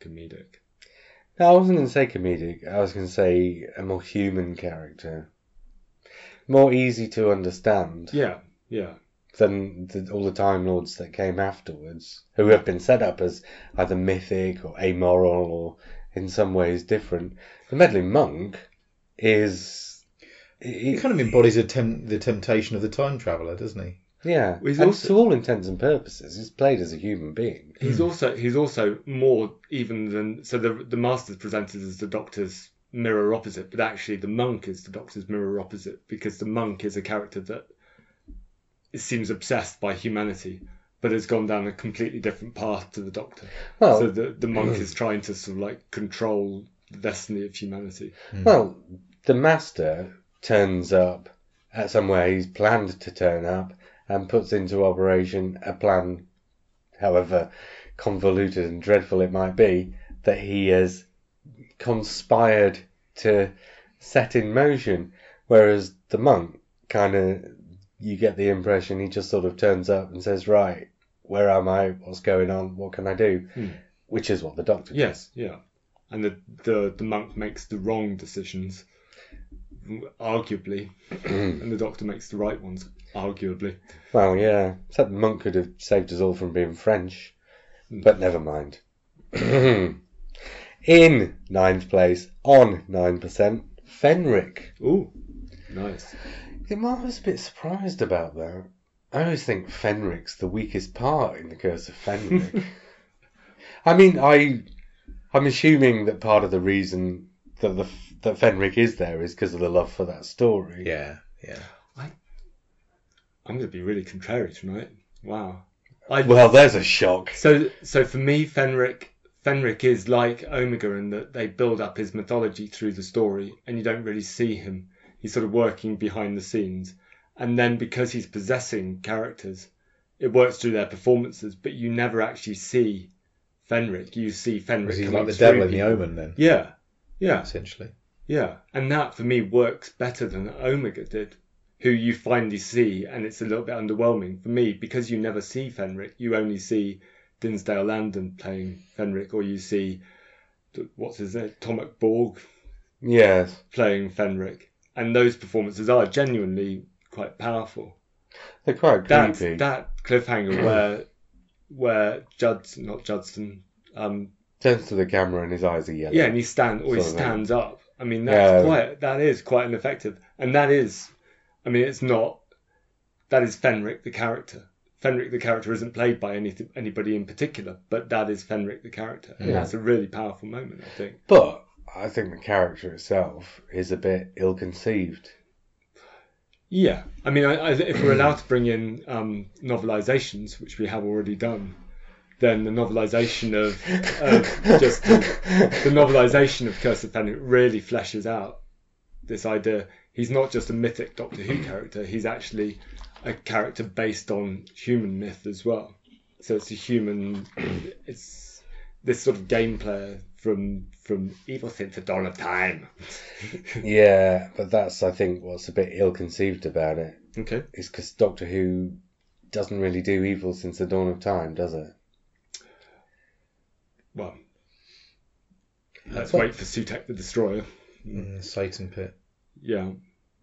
comedic. no, I wasn't going to say comedic. I was going to say a more human character, more easy to understand. Yeah, yeah. Than the, all the Time Lords that came afterwards, who have been set up as either mythic or amoral or in some ways different. The meddling monk is. He kind of embodies a tem- the temptation of the time traveller, doesn't he? Yeah, He's and also- to all intents and purposes, he's played as a human being. He's hmm. also he's also more even than so the the master's presented as the doctor's mirror opposite, but actually the monk is the doctor's mirror opposite because the monk is a character that seems obsessed by humanity, but has gone down a completely different path to the doctor. Well, so the the monk mm. is trying to sort of like control the destiny of humanity. Mm. well, the master turns up at somewhere he's planned to turn up and puts into operation a plan, however convoluted and dreadful it might be, that he has conspired to set in motion. Whereas the monk kind of, you get the impression he just sort of turns up and says, Right, where am I? What's going on? What can I do? Hmm. Which is what the doctor does. Yes, yeah. And the, the, the monk makes the wrong decisions, arguably, and the doctor makes the right ones, arguably. Well, yeah. Except the monk could have saved us all from being French. But never mind. In ninth place, on 9%, Fenric. Ooh, nice. Yeah, I was a bit surprised about that. I always think Fenric's the weakest part in the Curse of Fenric. I mean, I, I'm assuming that part of the reason that the that Fenric is there is because of the love for that story. Yeah, yeah. I'm going to be really contrary tonight. Wow. I, Well, there's a shock. So, so for me, Fenric, Fenric is like Omega in that they build up his mythology through the story, and you don't really see him. He's sort of working behind the scenes, and then because he's possessing characters, it works through their performances, but you never actually see Fenric. You see Fenric. Was he coming like the devil in the. Omen then? Yeah, yeah, Essentially. yeah, and that for me works better than Omega did. Who you finally see, and it's a little bit underwhelming for me because you never see Fenric. You only see Dinsdale Landen playing Fenric, or you see what's his name, Tomek Bork Yes. playing Fenric, and those performances are genuinely quite powerful. They're quite That creepy. that cliffhanger where where Judson, not Judson, um, Turns to the camera and his eyes are yellow. Yeah, and he stand or he stands up. I mean, that's Yeah. quite that is quite an effective, and that is, I mean, it's not. That is Fenric the character. Fenric the character isn't played by any anybody in particular, but that is Fenric the character, and Yeah. that's a really powerful moment, I think. But I think the character itself is a bit ill-conceived. Yeah, I mean, I, I, if we're allowed to bring in um, novelizations, which we have already done, then the novelization of, of just the, the novelization of Curse of Fenric really fleshes out this idea. He's not just a mythic Doctor Who character; he's actually a character based on human myth as well. So it's a human. It's this sort of game player from from evil since the dawn of time. Yeah, but that's I think what's a bit ill-conceived about it Okay. is because Doctor Who doesn't really do evil since the dawn of time, does it? Well, let's Well- wait for Sutekh the Destroyer. Mm, Satan pit. Yeah.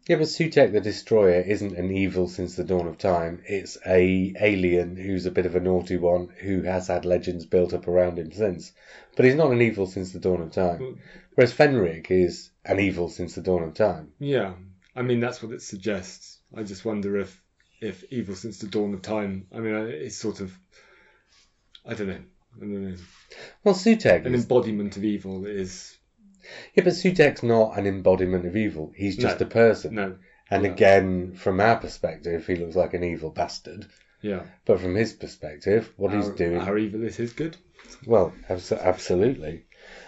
Yeah, but Sutekh the Destroyer isn't an evil since the dawn of time. It's a alien who's a bit of a naughty one who has had legends built up around him since. But he's not an evil since the dawn of time. Whereas Fenric is an evil since the dawn of time. Yeah. I mean, that's what it suggests. I just wonder if if evil since the dawn of time. I mean, uh, it's sort of. I don't know. I don't know. Well, Sutekh An is embodiment of evil is Yeah, but Sutekh's not an embodiment of evil. He's just No. a person. no. And Yeah. again, from our perspective, he looks like an evil bastard. Yeah. But from his perspective, what he's Our- doing, Our evil is his good. well, abs- absolutely.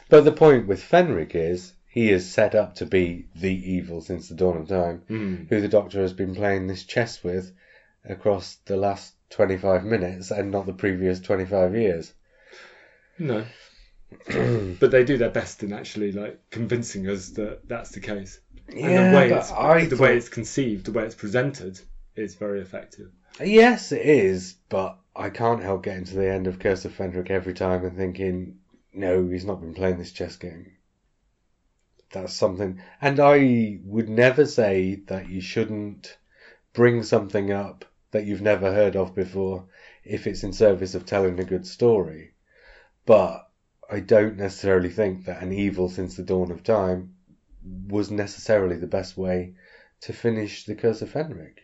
But the point with Fenric is he is set up to be the evil since the dawn of time, Mm. who the Doctor has been playing this chess with across the last 25 minutes and not the previous 25 years. No. but they do their best in actually like convincing us that that's the case. And Yeah, the way but it's I the thought- way it's conceived, the way it's presented, is very effective. Yes, it is, but I can't help getting to the end of Curse of Fenric every time and thinking, no, he's not been playing this chess game. That's something. And I would never say that you shouldn't bring something up that you've never heard of before if it's in service of telling a good story. But I don't necessarily think that an evil since the dawn of time was necessarily the best way to finish the Curse of Fenric.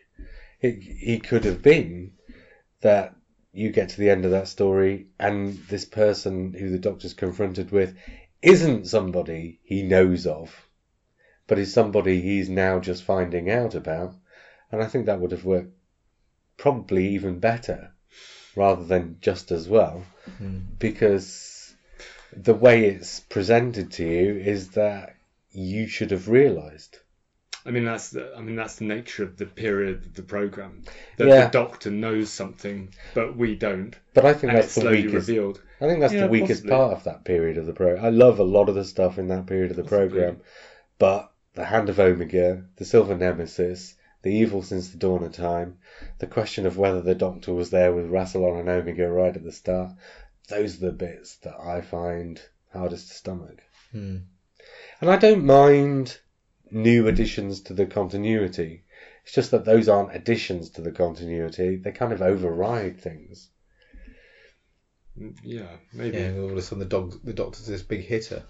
It, he could have been that you get to the end of that story and this person who the doctor's confronted with isn't somebody he knows of, but is somebody he's now just finding out about. And I think that would have worked probably even better rather than just as well hmm. because the way it's presented to you is that you should have realized. I mean that's the I mean that's the nature of the period of the program. That Yeah. the doctor knows something, but we don't, But I think that's the weakest. revealed. I think that's Yeah, the weakest possibly. part of that period of the program. I love a lot of the stuff in that period of the Possibly. program, but the Hand of Omega, the Silver Nemesis, the Evil since the dawn of time, the question of whether the Doctor was there with Rassilon and Omega right at the start. Those are the bits that I find hardest to stomach. Hmm. And I don't mind new additions to the continuity. It's just that those aren't additions to the continuity. They kind of override things. Mm, Yeah, maybe. Yeah, all of a sudden the dog, the doctor's this big hitter.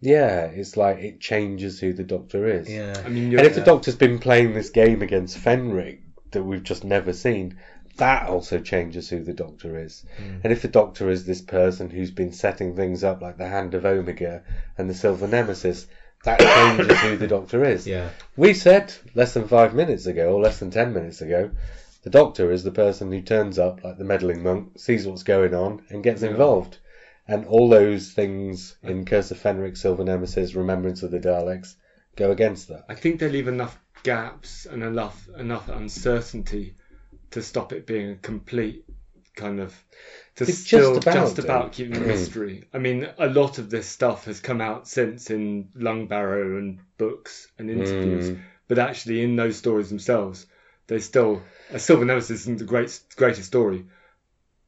Yeah, it's like it changes who the Doctor is. Yeah. I mean, And you're, if the Doctor's been playing this game against Fenric that we've just never seen, that also changes who the Doctor is. Mm. And if the Doctor is this person who's been setting things up like the Hand of Omega and the Silver Nemesis, that changes who the Doctor is. Yeah. We said less than five minutes ago, or less than ten minutes ago, the Doctor is the person who turns up like the meddling monk, sees what's going on, and gets Yeah. involved. And all those things in Curse of Fenric, Silver Nemesis, Remembrance of the Daleks go against that. I think they leave enough gaps and enough enough uncertainty to stop it being a complete kind of to They just still about just do. about keep the mystery. I mean, a lot of this stuff has come out since in Lungbarrow and books and interviews, Mm. but actually in those stories themselves, they still a Silver Nemesis isn't the great greatest story,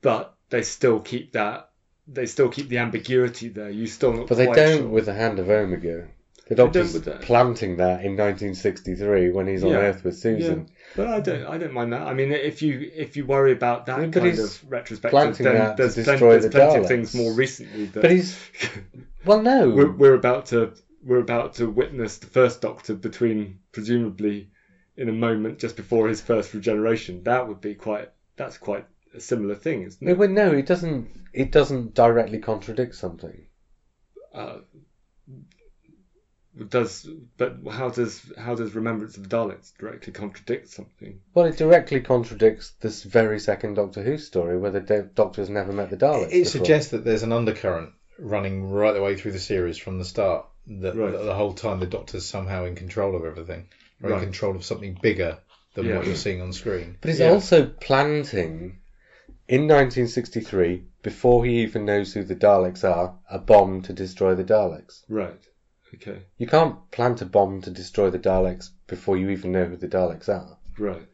but they still keep that they still keep the ambiguity there. You still not But they quite don't sure. with the Hand of Omega. The Doctor's planting that in 1963 when he's on Yeah. Earth with Susan. But I don't, I don't mind that. I mean, if you if you worry about that Yeah, kind of retrospective, then there's, plenty, there's the plenty of things more recently that But he's well, no. we're, we're about to we're about to witness the first Doctor between presumably in a moment just before his first regeneration. That would be quite that's quite a similar thing, isn't no, it? no, it doesn't. It doesn't directly contradict something. Uh, does but how does how does Remembrance of the Daleks directly contradict something? Well, it directly contradicts this very second Doctor Who story where the do- Doctor's never met the Daleks. It before. suggests that there's an undercurrent running right the way through the series from the start. That, Right. that the whole time the Doctor's somehow in control of everything, or Right. in control of something bigger than Yeah. what you're seeing on screen. But he's Yeah. also planting in 1963, before he even knows who the Daleks are, a bomb to destroy the Daleks. Right. Okay. You can't plant a bomb to destroy the Daleks before you even know who the Daleks are. Right.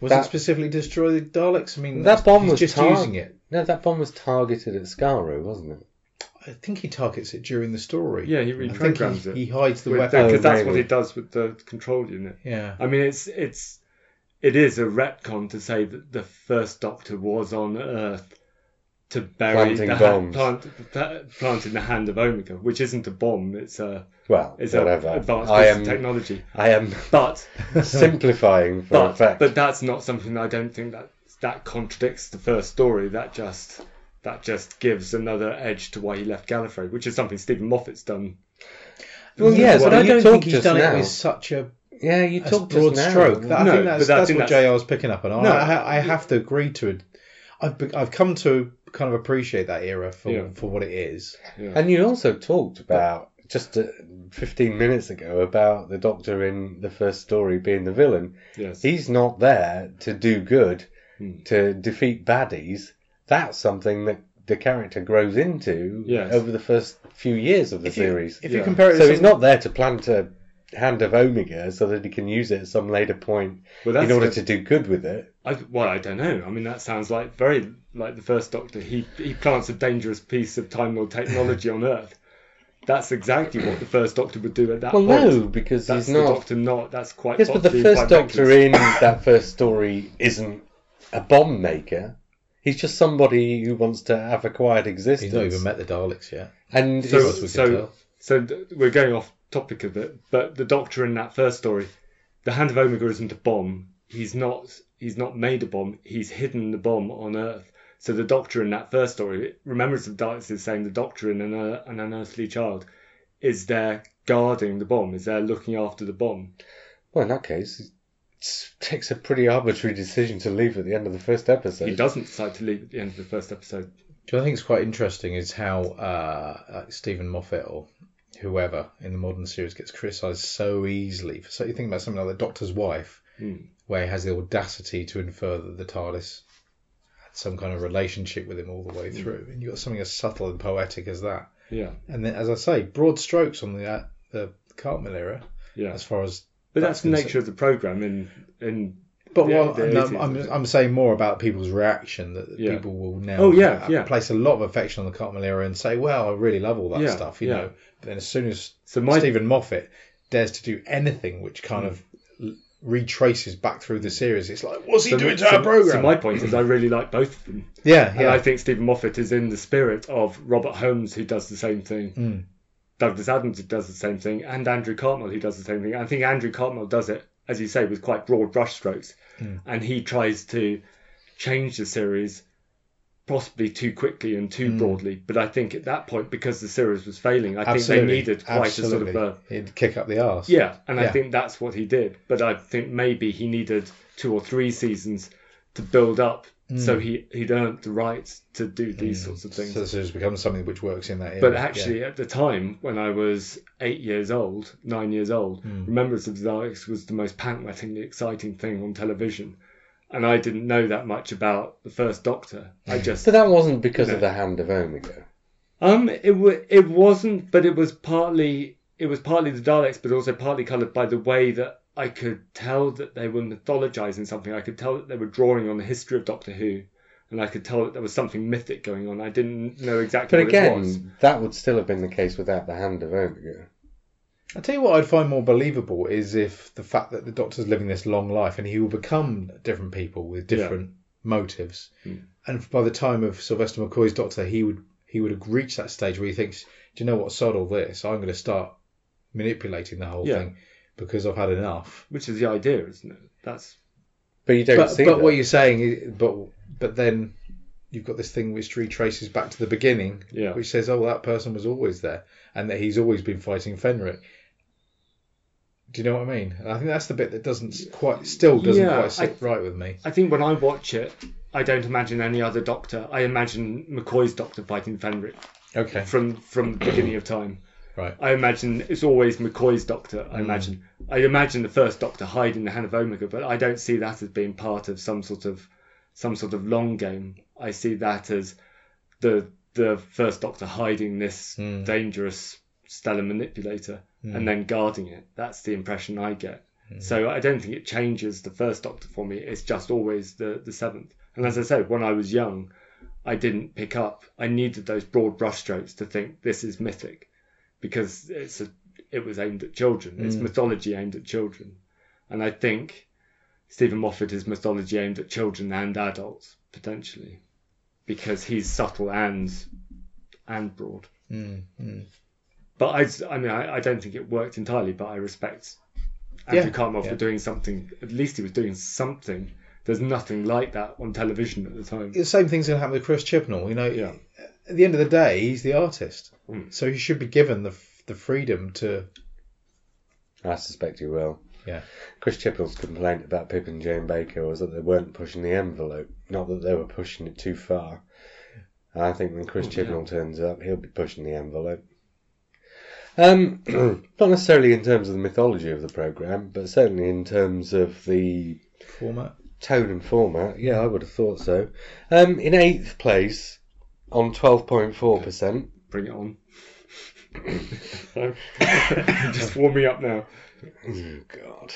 Was That- it specifically to destroy the Daleks? I mean, That bomb he's was just tar- using it. No, that bomb was targeted at Skaro, wasn't it? I think he targets it during the story. Yeah, he I think reprograms he, it. he hides the With weapon. because Oh, that's what maybe. he does with the control unit. Yeah. I mean, it's it's it is a retcon to say that the first Doctor was on Earth to bury Planting the ha- bombs. plant, pla- planting the hand of Omega, which isn't a bomb. It's a Well, it's whatever. a advanced I am, technology. I am But simplifying for but effect. but that's not something I don't think that that contradicts the first story. That just that just gives another edge to why he left Gallifrey, which is something Steven Moffat's done. Well, yes, but but I don't think he's done now. it with such a, yeah, you a talked broad just now. stroke. That, I think that's, but I that's what that's- JR was picking up on. No. I, I, I have to agree to it. I've, I've come to kind of appreciate that era for, Yeah. for what it is. Yeah. And you also talked about just uh, 15 minutes ago about the Doctor in the first story being the villain. yes. He's not there to do good, Hmm. to defeat baddies. That's something that the character grows into Yes. over the first few years of the If you, series. if Yeah. you compare it so he's not there to plant a hand of Omega so that he can use it at some later point Well, in order good. to do good with it. I, well, I don't know. I mean, that sounds like very like the first Doctor. He he plants a dangerous piece of Time Lord technology on Earth. That's exactly what the first Doctor would do at that Well, point. no, because that's he's the not. Doctor. Not that's quite. Yes, but the first Doctor in that first story isn't a bomb maker. He's just somebody who wants to have a quiet existence. He's not even met the Daleks yet. And So- as so- So we're going off topic of it, but the Doctor in that first story, the Hand of Omega isn't a bomb. He's not. He's not made a bomb. He's hidden the bomb on Earth. So the Doctor in that first story, Remembrance of Daleks is saying the Doctor in an, uh, an unearthly child is there guarding the bomb, is there looking after the bomb. well, in that case, it takes a pretty arbitrary decision to leave at the end of the first episode. He doesn't decide to leave at the end of the first episode. Do you know what I think is quite interesting is how uh, like Steven Moffat or whoever in the modern series gets criticised so easily. So you think about something like the Doctor's wife, Hmm. where he has the audacity to infer that the TARDIS had some kind of relationship with him all the way through, and you've got something as subtle and poetic as that. Yeah, And then, as I say, broad strokes on the uh, the Cartmel era yeah. as far as. But that's the nature of the program. In in But Yeah, what the no, 80s, I'm? I'm saying more about people's reaction that Yeah. people will now Oh, yeah, uh, yeah. place a lot of affection on the Cartmel era and say, well, I really love all that Yeah, stuff, you yeah. know. But then as soon as so my Steven Moffat dares to do anything which kind Hmm. of retraces back through the series, it's like, what's he so, doing to so- our program? So my point is, I really like both of them. yeah, And. I think Steven Moffat is in the spirit of Robert Holmes, who does the same thing, Mm. Douglas Adams, does the same thing, and Andrew Cartmel, who does the same thing. I think Andrew Cartmel does it, as you say, with quite broad brushstrokes, Mm. and he tries to change the series possibly too quickly and too Mm. broadly. But I think at that point, because the series was failing, I Absolutely. think they needed quite Absolutely. a sort of a He'd kick up the arse. yeah, and I think that's what he did. But I think maybe he needed two or three seasons to build up, so he he'd earned the right to do these sorts of things. So this has become something which works in that era. but yeah. actually, at the time when I was eight years old, nine years old, Mm. Remembrance of the Daleks was the most pant-wettingly exciting thing on television, and I didn't know that much about the First Doctor. I just So that wasn't because No. of the Hand of Omega. Um, it w- it wasn't, but it was partly it was partly the Daleks, but also partly coloured by the way that I could tell that they were mythologizing something. I could tell that they were drawing on the history of Doctor Who, and I could tell that there was something mythic going on. I didn't know exactly But what it was. again, that would still have been the case without the Hand of Omega. I tell you what, I'd find more believable is if the fact that the Doctor's living this long life and he will become different people with different motives, Mm. and by the time of Sylvester McCoy's Doctor, he would he would have reached that stage where he thinks, do you know what, sod all this, I'm going to start manipulating the whole Yeah. thing because I've had enough. Which is the idea, isn't it? That's But you don't But, see but that. what you're saying, is, but but then you've got this thing which retraces back to the beginning, Yeah. which says, oh, that person was always there, and that he's always been fighting Fenric. Do you know what I mean? And I think that's the bit that doesn't s- quite, still doesn't Yeah, quite sit right with me. I think when I watch it, I don't imagine any other Doctor. I imagine McCoy's Doctor fighting Fenric Okay, from from the beginning of time. Right. I imagine it's always McCoy's Doctor. I Mm. imagine. I imagine the first Doctor hiding the Hand of Omega, but I don't see that as being part of some sort of some sort of long game. I see that as the the first Doctor hiding this Mm. dangerous stellar manipulator Mm. and then guarding it. That's the impression I get. Mm. So I don't think it changes the first Doctor for me. It's just always the the seventh. And as I said, when I was young, I didn't pick up. I needed those broad brushstrokes to think this is mythic, because it's a it was aimed at children. It's Mm. mythology aimed at children, and I think Steven Moffat is mythology aimed at children and adults potentially, because he's subtle and and broad. Mm, mm. But I, I mean, I, I don't think it worked entirely. But I respect Andrew Yeah, Cartmel yeah. for doing something. At least he was doing something. There's nothing like that on television at the time. The same thing's going to happen with Chris Chibnall. You know, Yeah. At the end of the day, he's the artist, Mm. so he should be given the the freedom to. I suspect he will. Yeah. Chris Chibnall's complaint about Pip and Jane Baker was that they weren't pushing the envelope, not that they were pushing it too far. I think when Chris Oh, yeah. Chibnall turns up, he'll be pushing the envelope. Um, not necessarily in terms of the mythology of the program, but certainly in terms of the Format. tone and format. Yeah, I would have thought so. Um, in eighth place, on twelve point four percent. Bring it on. Just warm me up now. Oh God,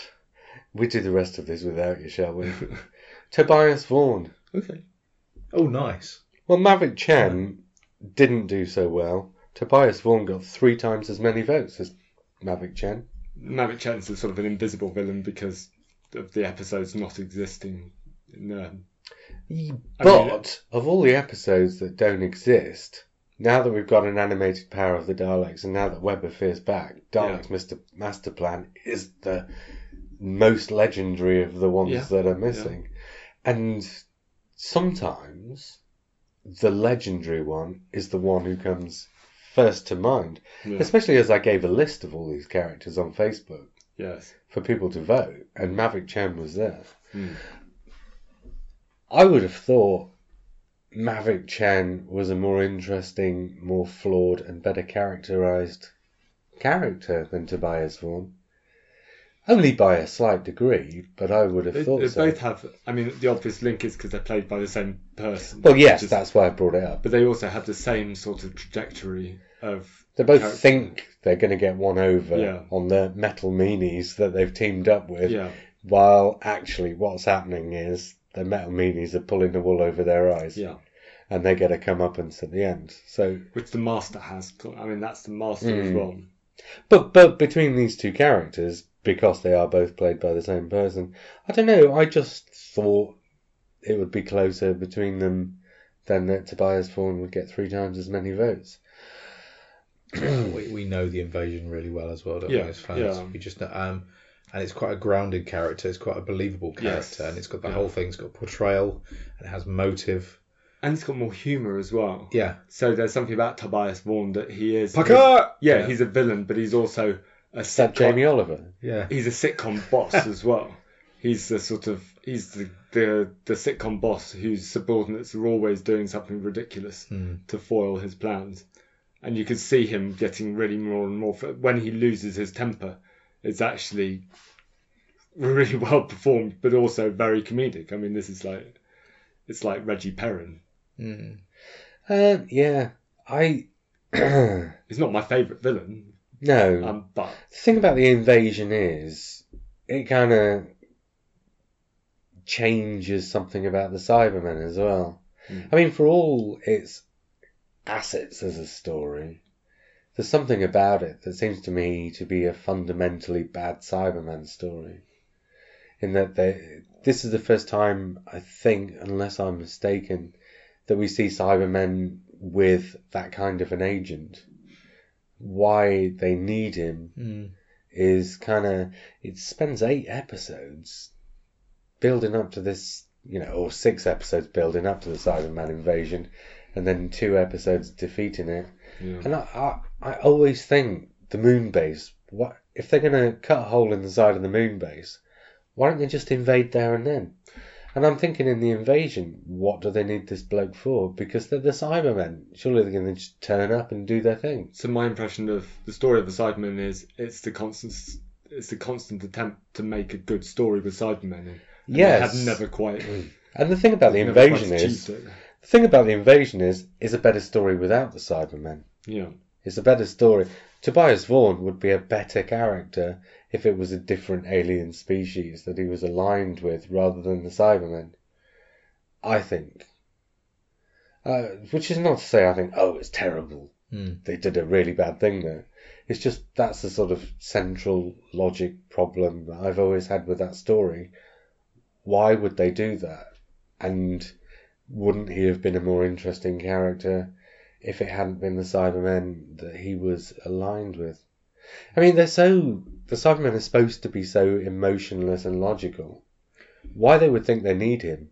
we do the rest of this without you, shall we? Tobias Vaughan. Okay. Oh, nice. Well, Mavic Chen didn't do so well. Tobias Vaughan got three times as many votes as Mavic Chen. Mavic Chen is sort of an invisible villain because of the episodes not existing. In, um, I But of all the episodes that don't exist, now that we've got an animated Power of the Daleks, and now that Web of Fear's back, Daleks Mister Master Plan is the most legendary of the ones Yeah, that are missing. And sometimes the legendary one is the one who comes first to mind, Yeah. especially as I gave a list of all these characters on Facebook Yes. for people to vote, and Mavic Chen was there. Hmm. I would have thought Mavic Chen was a more interesting, more flawed, and better characterized character than Tobias Vaughan. Only by a slight degree, but I would have They, thought they so. both have. I mean, the obvious link is because they're played by the same person. Well, yes, is- that's why I brought it up. But they also have the same sort of trajectory of. They both character. think they're going to get one over Yeah. on the metal meanies that they've teamed up with, Yeah. while actually what's happening is the metal meanies are pulling the wool over their eyes, Yeah. and they get a comeuppance at the end. So Which the master has. I mean, that's the master as Hmm. well. But but between these two characters, because they are both played by the same person, I don't know. I just thought it would be closer between them than that Tobias Vaughan would get three times as many votes. we, we know the invasion really well as well, don't Yeah, we, as fans? yeah. We just know, um, and it's quite a grounded character. It's quite a believable Yes, character, and it's got the yeah. whole thing's got portrayal and it has motive. And it's got more humour as well. Yeah, So there's something about Tobias Vaughan that he is. Pucker! Yeah, Yeah. he's a villain, but he's also a Is that sitcom. Jamie Oliver? yeah, He's a sitcom boss as well. He's the sort of he's the, the the sitcom boss whose subordinates are always doing something ridiculous Hmm. to foil his plans, and you can see him getting really more and more. When he loses his temper, it's actually really well performed, but also very comedic. I mean, this is like it's like Reggie Perrin. Mm. Uh, yeah, I. He's not my favourite villain, No, um, but the thing about the invasion is it kind of changes something about the Cybermen as well. Hmm. I mean, for all its assets as a story, there's something about it that seems to me to be a fundamentally bad Cyberman story. In that they, this is the first time, I think, unless I'm mistaken, that we see Cybermen with that kind of an agent. Why they need him Mm. is kind of it spends eight episodes building up to this, you know, or six episodes building up to the Cyberman invasion, and then two episodes defeating it. yeah. And I, I, always think the moon base. What if they're going to cut a hole in the side of the moon base? Why don't they just invade there and then? And I'm thinking in the invasion, what do they need this bloke for? Because they're the Cybermen. Surely they're going to just turn up and do their thing. So my impression of the story of the Cybermen is it's the constant it's the constant attempt to make a good story with Cybermen. And Yes. they have never quite And the thing about the never quite invasion is, achieved it. The thing about the invasion is, is a better story without the Cybermen. Yeah, It's a better story. Tobias Vaughan would be a better character if it was a different alien species that he was aligned with rather than the Cybermen. I think. Uh, which is not to say I think, oh, it's terrible. Mm. They did a really bad thing there. It's just that's the sort of central logic problem that I've always had with that story. Why would they do that? And wouldn't he have been a more interesting character if it hadn't been the Cybermen that he was aligned with? I mean, they're so. The Cybermen are supposed to be so emotionless and logical. Why they would think they need him.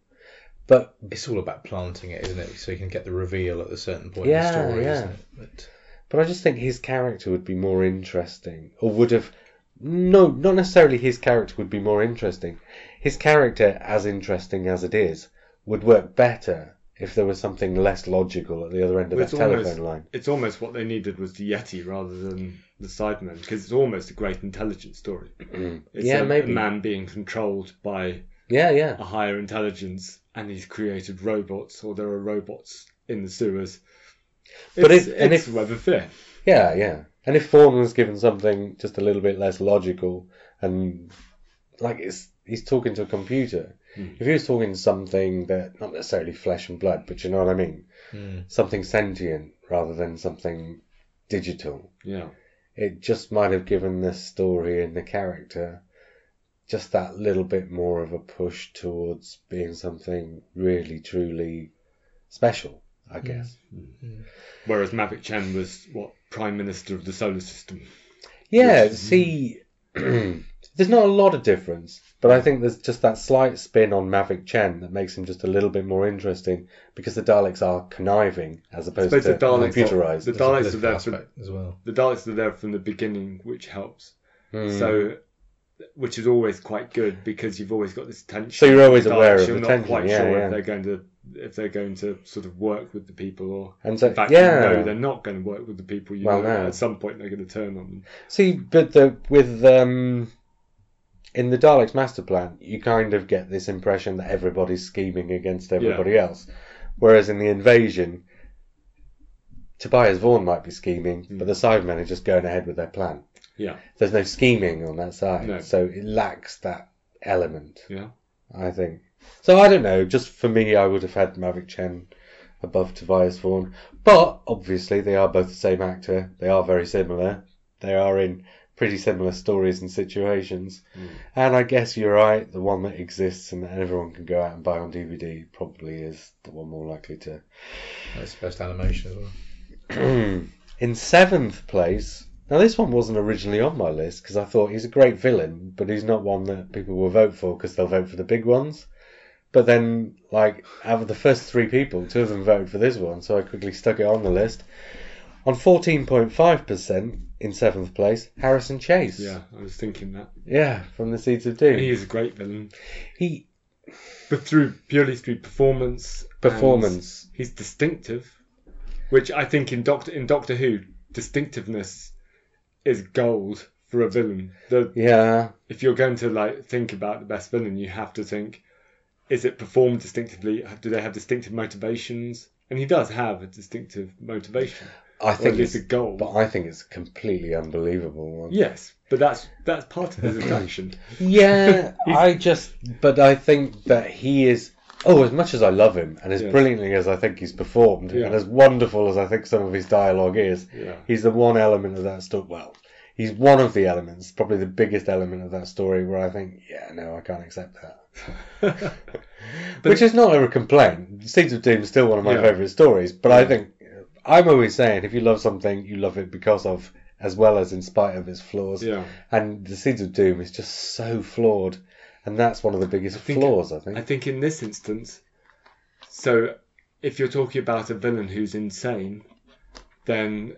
But It's all about planting it, isn't it? So you can get the reveal at a certain point Yeah, in the story, yeah. isn't it? But But I just think his character would be more interesting, or would have. No, not necessarily his character would be more interesting. His character, as interesting as it is, would work better if there was something less logical at the other end of that it's telephone almost- line. it's almost what they needed was the Yeti rather than the Cybermen, because it's almost a great intelligence story. It's yeah, a, maybe. a man being controlled by Yeah, yeah. a higher intelligence and he's created robots or there are robots in the sewers. But it's, if- and it's if- Web of Fear. Yeah, yeah. And if Vaughan was given something just a little bit less logical and like it's he's talking to a computer. Hmm. If he was talking to something that not necessarily flesh and blood, but you know what I mean? mm. Something sentient rather than something digital. Yeah. It just might have given the story and the character just that little bit more of a push towards being something really truly special, I guess. Whereas Mavic Chen was what Prime Minister of the Solar System. Yeah, Yes. see, there's not a lot of difference, but I think there's just that slight spin on Mavic Chen that makes him just a little bit more interesting because the Daleks are conniving as opposed to the Daleks are- computerized. the There's Daleks are there aspect as well. The Daleks are there from the beginning, which helps. Mm. So, which is always quite good because you've always got this tension. So you're always aware Daleks. of You're the not tension, quite yeah, sure yeah. if they're going to if they're going to sort of work with the people or and so, in fact yeah, you know they're not going to work with the people. You Well, know no. at some point they're going to turn on them. See, but the with um, in the Daleks master plan, you kind of get this impression that everybody's scheming against everybody else, whereas in the invasion, Tobias Vaughan might be scheming, Hmm. but the Cybermen are just going ahead with their plan. Yeah, There's no scheming on that side, No. so it lacks that element. yeah. I think. So I don't know. Just for me, I would have had Mavic Chen above Tobias Vaughan, but obviously they are both the same actor. They are very similar. They are in pretty similar stories and situations. Mm. And I guess you're right. The one that exists and that everyone can go out and buy on DVD probably is the one more likely to. That's the best animation as well. in seventh place. Now this one wasn't originally on my list because I thought he's a great villain, but he's not one that people will vote for because they'll vote for the big ones. But then, like, out of the first three people, two of them voted for this one, so I quickly stuck it on the list. On 14.5% in seventh place, Harrison Chase. Yeah, I was thinking that. Yeah, from the Seeds of Doom. He is a great villain, He but through purely through performance. performance. He's distinctive, which I think in Doctor in Doctor Who, distinctiveness is gold for a villain. The Yeah, if you're going to like think about the best villain, you have to think: is it performed distinctively? Do they have distinctive motivations? And he does have a distinctive motivation, I think it's a goal. but I think it's a completely unbelievable one. yes, but that's that's part of his attraction. Yeah, I just, but I think that he is. Oh, as much as I love him, and as Yes. brilliantly as I think he's performed, Yeah. and as wonderful as I think some of his dialogue is, Yeah, he's the one element of that story. Well, he's one of the elements, probably the biggest element of that story, where I think, yeah, no, I can't accept that. But Which is not a complaint. Seeds of Doom is still one of my Yeah. favourite stories, but I think I'm always saying if you love something, you love it because of, as well as in spite of its flaws. yeah. And the Seeds of Doom is just so flawed, and that's one of the biggest I think- flaws, I think. I think in this instance, so if you're talking about a villain who's insane, then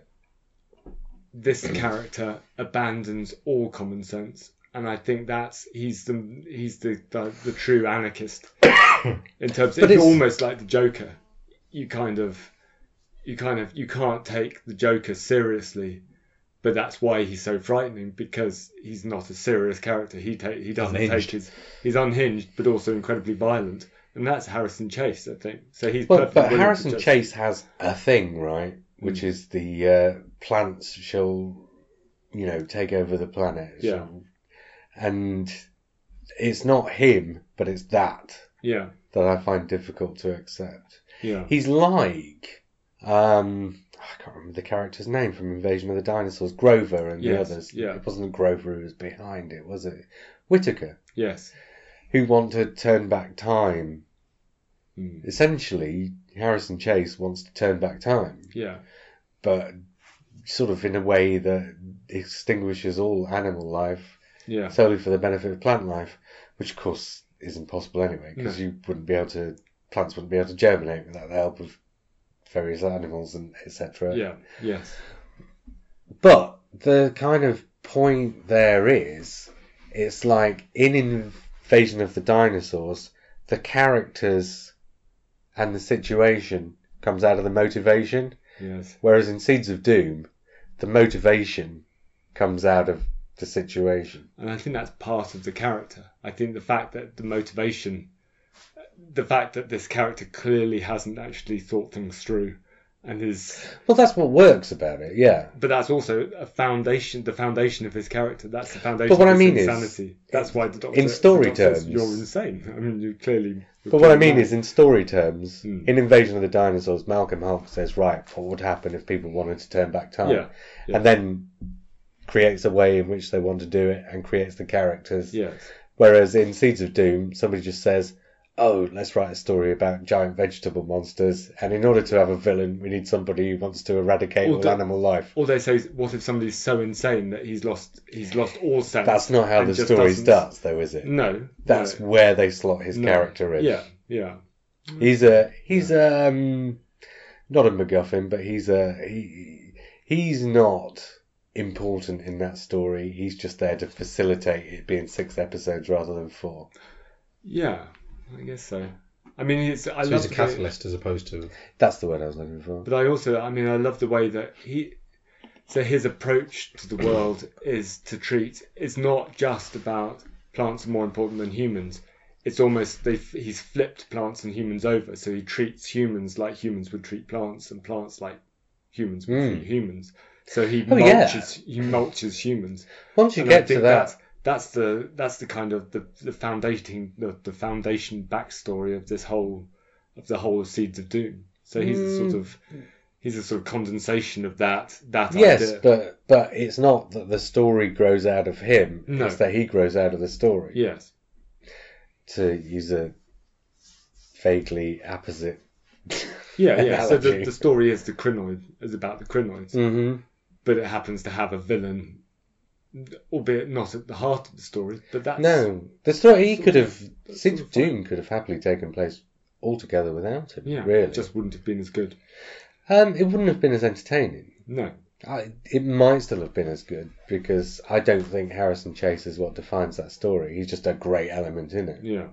this character abandons all common sense, and I think that's he's the he's the the, the true anarchist in terms. But It's it's- almost like the Joker. You kind of you kind of you can't take the Joker seriously. But that's why he's so frightening because he's not a serious character. He ta- he doesn't Unhinged. take his he's unhinged, but also incredibly violent, and that's Harrison Chase, I think. So he's Well, but Harrison Chase has a thing, right? Which Mm. is the uh, plants shall, you know, take over the planet. Yeah. shall- And it's not him, but it's that Yeah, that I find difficult to accept. yeah, He's like, um, I can't remember the character's name from Invasion of the Dinosaurs, Grover and the others. yeah. It wasn't Grover who was behind it, was it? Whitaker, yes, who want to turn back time. Mm. Essentially, Harrison Chase wants to turn back time, yeah, but sort of in a way that extinguishes all animal life yeah, solely for the benefit of plant life, which of course is impossible anyway, because No. you wouldn't be able to, plants wouldn't be able to germinate without the help of various animals and etc. yeah, yes, But the kind of point there is, it's like in Invasion of the Dinosaurs, the characters and the situation comes out of the motivation, yes, whereas in Seeds of Doom, the motivation comes out of the situation. and I think that's part of the character. I think the fact that the motivation, the fact that this character clearly hasn't actually thought things through, and is, Well, that's what works about it, yeah. but that's also a foundation, the foundation of his character. That's the foundation. But what of I his mean is, insanity. that's why the doctor, in story doctor says, terms- you're insane. I mean, you clearly. But what I mean mad. is, in story terms, Hmm. in Invasion of the Dinosaurs, Malcolm Hulke says, right, what would happen if people wanted to turn back time? yeah, yeah. And then creates a way in which they want to do it and creates the characters. yes, Whereas in Seeds of Doom, somebody just says, "Oh, let's write a story about giant vegetable monsters," and in order to have a villain, we need somebody who wants to eradicate all the- animal life. Or they say, what if somebody's so insane that he's lost he's lost all sense? That's not how the story starts, though, is it? No, That's no, where they slot his no. character in. Yeah, yeah, He's a he's um not a MacGuffin, but he's a he he's not important in that story. He's just there to facilitate it being six episodes rather than four. yeah. I guess so. I mean, it's I So love he's a the- catalyst as opposed to. That's the word I was looking for. But I also, I mean, I love the way that he. So his approach to the world is to treat. It's not just about plants are more important than humans. It's almost they. He's flipped plants and humans over. So he treats humans like humans would treat plants, and plants like humans would Mm. treat humans. So he Oh, yeah. mulches. He mulches humans. Once you And I get to think that, That's, that's the that's the kind of the the foundation the, the foundation backstory of this whole of the whole of Seeds of Doom. So he's a sort Mm. of he's a sort of condensation of that that yes, idea. but but it's not that the story grows out of him. No. It's that he grows out of the story. yes, To use a vaguely apposite. yeah, yeah. So the, the story is the Krynoid is about the Krynoids, hmm but it happens to have a villain, albeit not at the heart of the story. But that's No, the story he could have. that's Seeds sort of of Doom could have happily taken place altogether without him. yeah, really. it just wouldn't have been as good. Um, it wouldn't have been as entertaining. No, I, it might still have been as good because I don't think Harrison Chase is what defines that story. He's just a great element in it. yeah,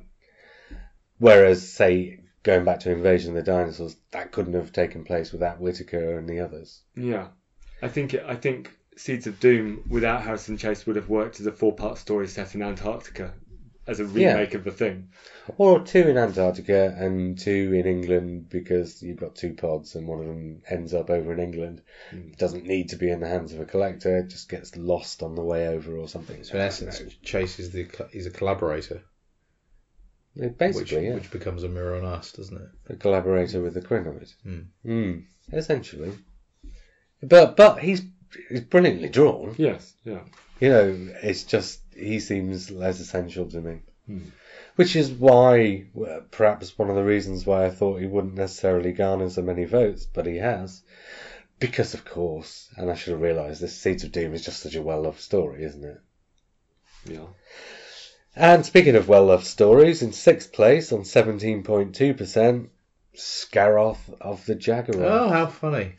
Whereas, say, going back to Invasion of the Dinosaurs, that couldn't have taken place without Whitaker and the others. Yeah, I think it, I think Seeds of Doom without Harrison Chase would have worked as a four-part story set in Antarctica as a Yeah. remake of the thing. Or two in Antarctica and two in England because you've got two pods and one of them ends up over in England. Mm. It doesn't need to be in the hands of a collector, it just gets lost on the way over or something. So in essence, Chase is the he's a collaborator, Yeah, which, yeah. which becomes a mirror on us, doesn't it? A collaborator with the Krynoid. Hmm. Mm, essentially. But but he's he's brilliantly drawn. Yes, yeah, You know, it's just he seems less essential to me. Hmm. Which is why, perhaps one of the reasons why I thought he wouldn't necessarily garner so many votes, but he has. Because, of course, and I should have realised this, Seeds of Doom is just such a well loved story, isn't it? yeah. And speaking of well loved stories, in sixth place on 17.2%, Scaroth of the Jagaroth. Oh, how funny!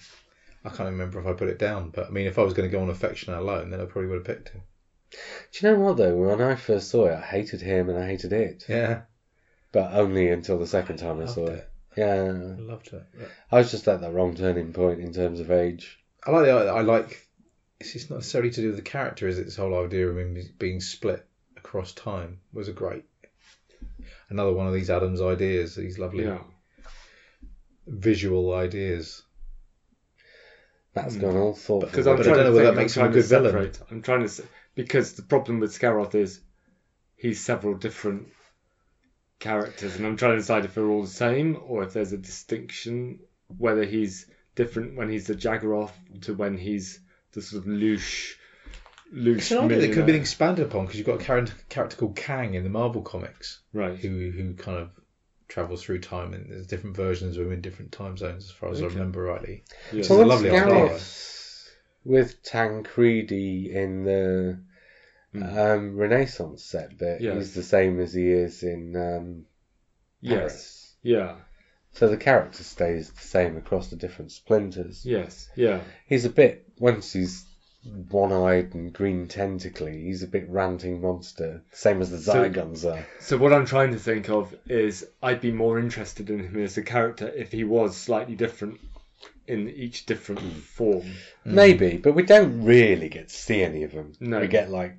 I can't remember if I put it down, but I mean, if I was going to go on affection alone, then I probably would have picked him. Do you know what though? When I first saw it, I hated him and I hated it, Yeah, but only until the second time I loved saw it. it. Yeah, I loved it. Yeah. I was just at that wrong turning point in terms of age. I like the, I like. It's not necessarily to do with the character, is it? This whole idea of him being split across time was a great. Another one of these Adams ideas, these lovely Yeah, visual ideas. That's Hmm. gone all thoughtful. because I'm But I trying don't know to whether think, that makes I'm him a trying to good villain. separate. I'm trying to s- because the problem with Scaroth is he's several different characters, and I'm trying to decide if they're all the same or if there's a distinction, whether he's different when he's the Jagaroth to when he's the sort of loose, loose. It's an idea that could have been millionaire. expanded upon because you've got a character, character called Kang in the Marvel comics right. who who kind of travels through time and there's different versions of him in different time zones as far as I Okay. remember rightly. Yeah. Well, a lovely idea. Scaroth with Tancredi in the Mm. um, Renaissance set bit, Yes. he's the same as he is in um, yes. Yeah. So the character stays the same across the different splinters. Yes. Yeah. He's a bit once he's one-eyed and green tentacly. He's a bit ranting monster, same as the So- Zygons are. So what I'm trying to think of is I'd be more interested in him as a character if he was slightly different in each different hmm. form. Hmm. Maybe, but we don't really get to see any of them. No. We get like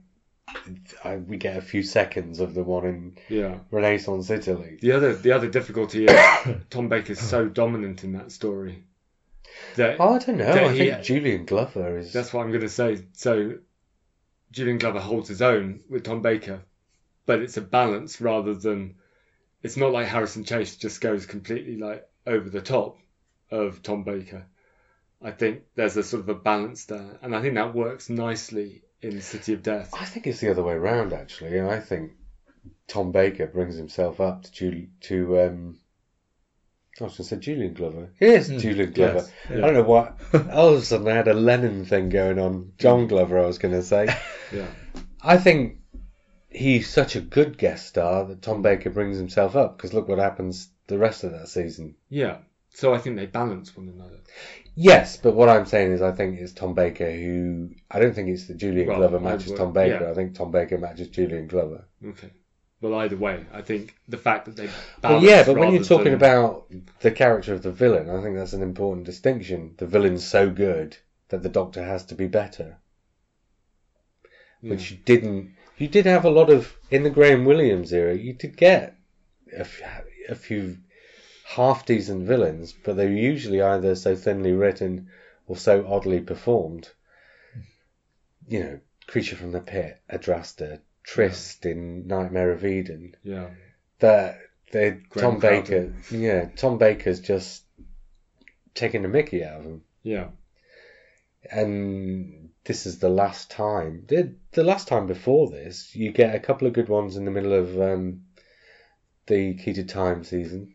I, we get a few seconds of the one in Yeah. Renaissance Italy. The other the other difficulty is Tom Baker's so dominant in that story that Oh, I don't know. I he- think Julian Glover is. that's what I'm going to say. So Julian Glover holds his own with Tom Baker, but it's a balance rather than it's not like Harrison Chase just goes completely like over the top of Tom Baker. I think there's a sort of a balance there, and I think that works nicely in City of Death. I think it's the other way around. Actually, I think Tom Baker brings himself up to Julie, to um, I was going to say Julian Glover. Yes, Mm, Julian Glover. yes, I don't know what. All of a sudden, I had a Lennon thing going on. John Glover, I was going to say. Yeah. I think he's such a good guest star that Tom Baker brings himself up because look what happens the rest of that season. Yeah. So I think they balance one another. Yes, but what I'm saying is I think it's Tom Baker who. I don't think it's that Julian Well, Glover matches Tom Baker. yeah. I think Tom Baker matches Julian Glover. Okay. Well, either way, I think the fact that they Well, yeah, but when you're talking than- about the character of the villain, I think that's an important distinction. The villain's so good that the Doctor has to be better, which you didn't. You did have a lot of in the Graham Williams era. You did get a few half decent villains, but they were usually either so thinly written or so oddly performed. You know, Creature from the Pit, Adrasta, Trist in Nightmare of Eden Yeah. that they Graham Tom Baker, yeah, Tom Baker's just taking the Mickey out of him, Yeah. and this is the last time. The, the last time before this, you get a couple of good ones in the middle of um, the Key to Time season.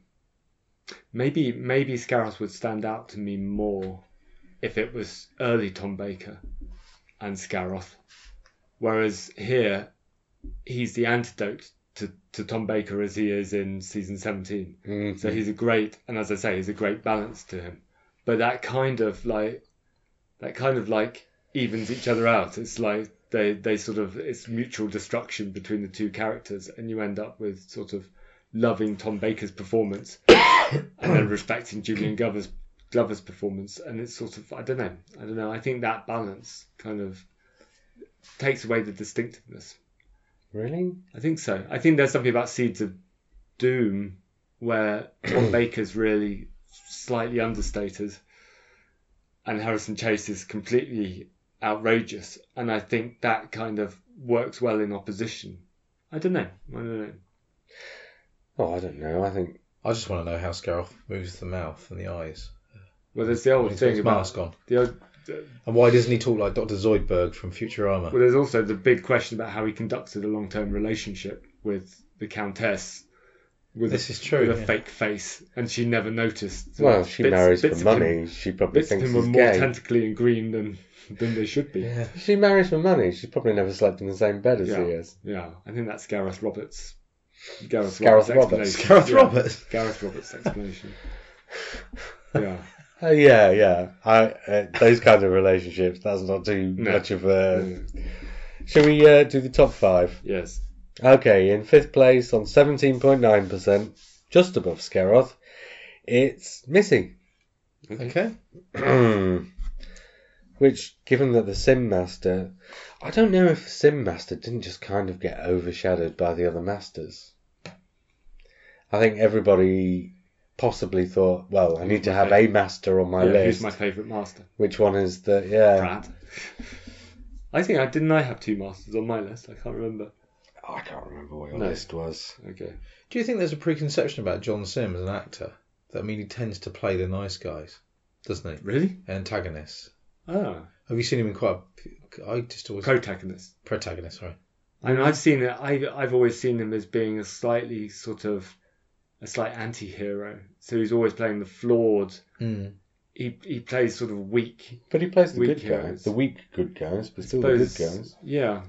Maybe maybe Scaroth would stand out to me more if it was early Tom Baker and Scaroth. whereas here he's the antidote to, to Tom Baker as he is in season 17. Mm. So he's a great, and as I say, he's a great balance to him. But that kind of like, that kind of like evens each other out. It's like they they sort of it's mutual destruction between the two characters, and you end up with sort of loving Tom Baker's performance and then respecting Julian Glover's Glover's performance, and it's sort of I don't know, I don't know. I think that balance kind of takes away the distinctiveness. Really? I think so. I think there's something about Seeds of Doom where Tom Baker's really slightly understated and Harrison Chase is completely outrageous. And I think that kind of works well in opposition. I don't know. I don't know. Oh, I don't know. I think I just want to know how Scaroth moves the mouth and the eyes. Well, there's the old thing about mask on. the old, And why doesn't he talk like Dr. Zoidberg from Futurama? well, there's also the big question about how he conducted a long-term relationship with the Countess. With This a, is true, With a fake face, and she never noticed. well, she Bits- marries bits for of him- money. She probably bits of thinks him were he's more gay. tentacly and green than than they should be. Yeah. She marries for money, she's probably never slept in the same bed as Yeah. he is. Yeah, I think that's Gareth Roberts. Gareth Gareth Roberts. Roberts. explanation. Gareth Yeah, Roberts. Gareth Roberts explanation. yeah. Uh, yeah, yeah. I, uh, those kind of relationships. That's not too No. much of a. Shall we uh, do the top five? Yes. Okay, in fifth place on 17.9%, just above Scaroth, it's Missy. Okay. Which, given that the Simm Master, I don't know if the Simm Master didn't just kind of get overshadowed by the other masters. I think everybody possibly thought, well, I need to have a master on my yeah, list. Who's my favourite master? Which one is the yeah? Brad. I think I didn't. I have two masters on my list. I can't remember. Oh, I can't remember what your No. list was. Okay. Do you think there's a preconception about John Simm as an actor? That I mean, he tends to play the nice guys, doesn't he? Really? Antagonists. Ah, Have you seen him in quite? A, I just always protagonist. protagonist. Sorry. I mean, I've seen it. I've I've always seen him as being a slightly sort of a slight anti-hero. So he's always playing the flawed. Mm. He he plays sort of weak. But he plays the Weak good guys, the weak good guys, but still the good guys. Yeah.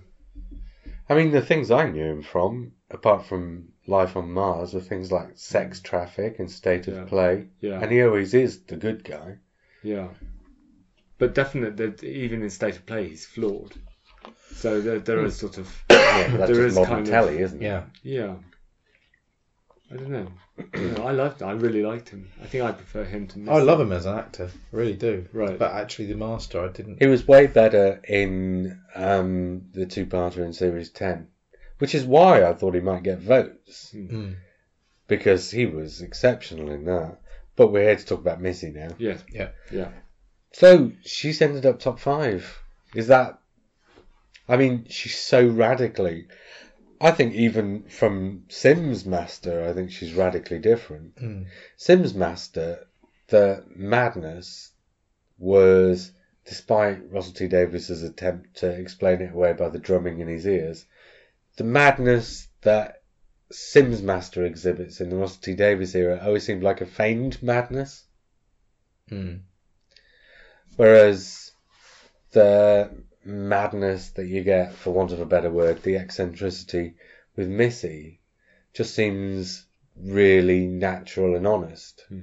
I mean, the things I knew him from, apart from Life on Mars, are things like Sex Traffic and State of Yeah. Play, Yeah. and he always is the good guy. Yeah. But definitely, that even in state of play, he's flawed. So there, there is sort of Yeah, but that's There just is modern kind of- telly, isn't it? Yeah. yeah. I don't know. I loved. I really liked him. I think I prefer him to. Miss I love him as an actor, I really do. Right. But actually, the master, I didn't. He was way better in um, the two-parter in Series 10, which is why I thought he might get votes, Mm. because he was exceptional in that. But we're here to talk about Missy now. Yeah. Yeah. Yeah. So she's ended up top five. Is that? I mean, she's so radically. I think even from Simm's Master, I think she's radically different. Mm. Simm's Master, the madness was, despite Russell T Davies's attempt to explain it away by the drumming in his ears, the madness that Simm's Master exhibits in the Russell T Davies era always seemed like a feigned madness, Mm. whereas the madness that you get, for want of a better word, the eccentricity with Missy, just seems really natural and honest. Hmm.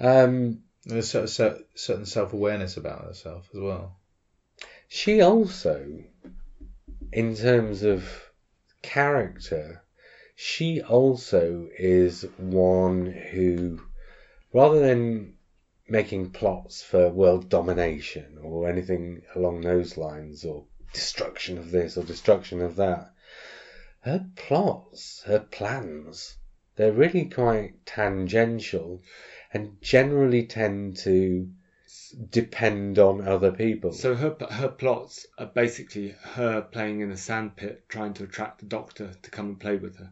Um, There's a certain self awareness about herself as well. she also, in terms of character, she also is one who, rather than making plots for world domination or anything along those lines, or destruction of this or destruction of that, her plots, her plans, they're really quite tangential and generally tend to depend on other people. So her her plots are basically her playing in a sandpit, trying to attract the Doctor to come and play with her.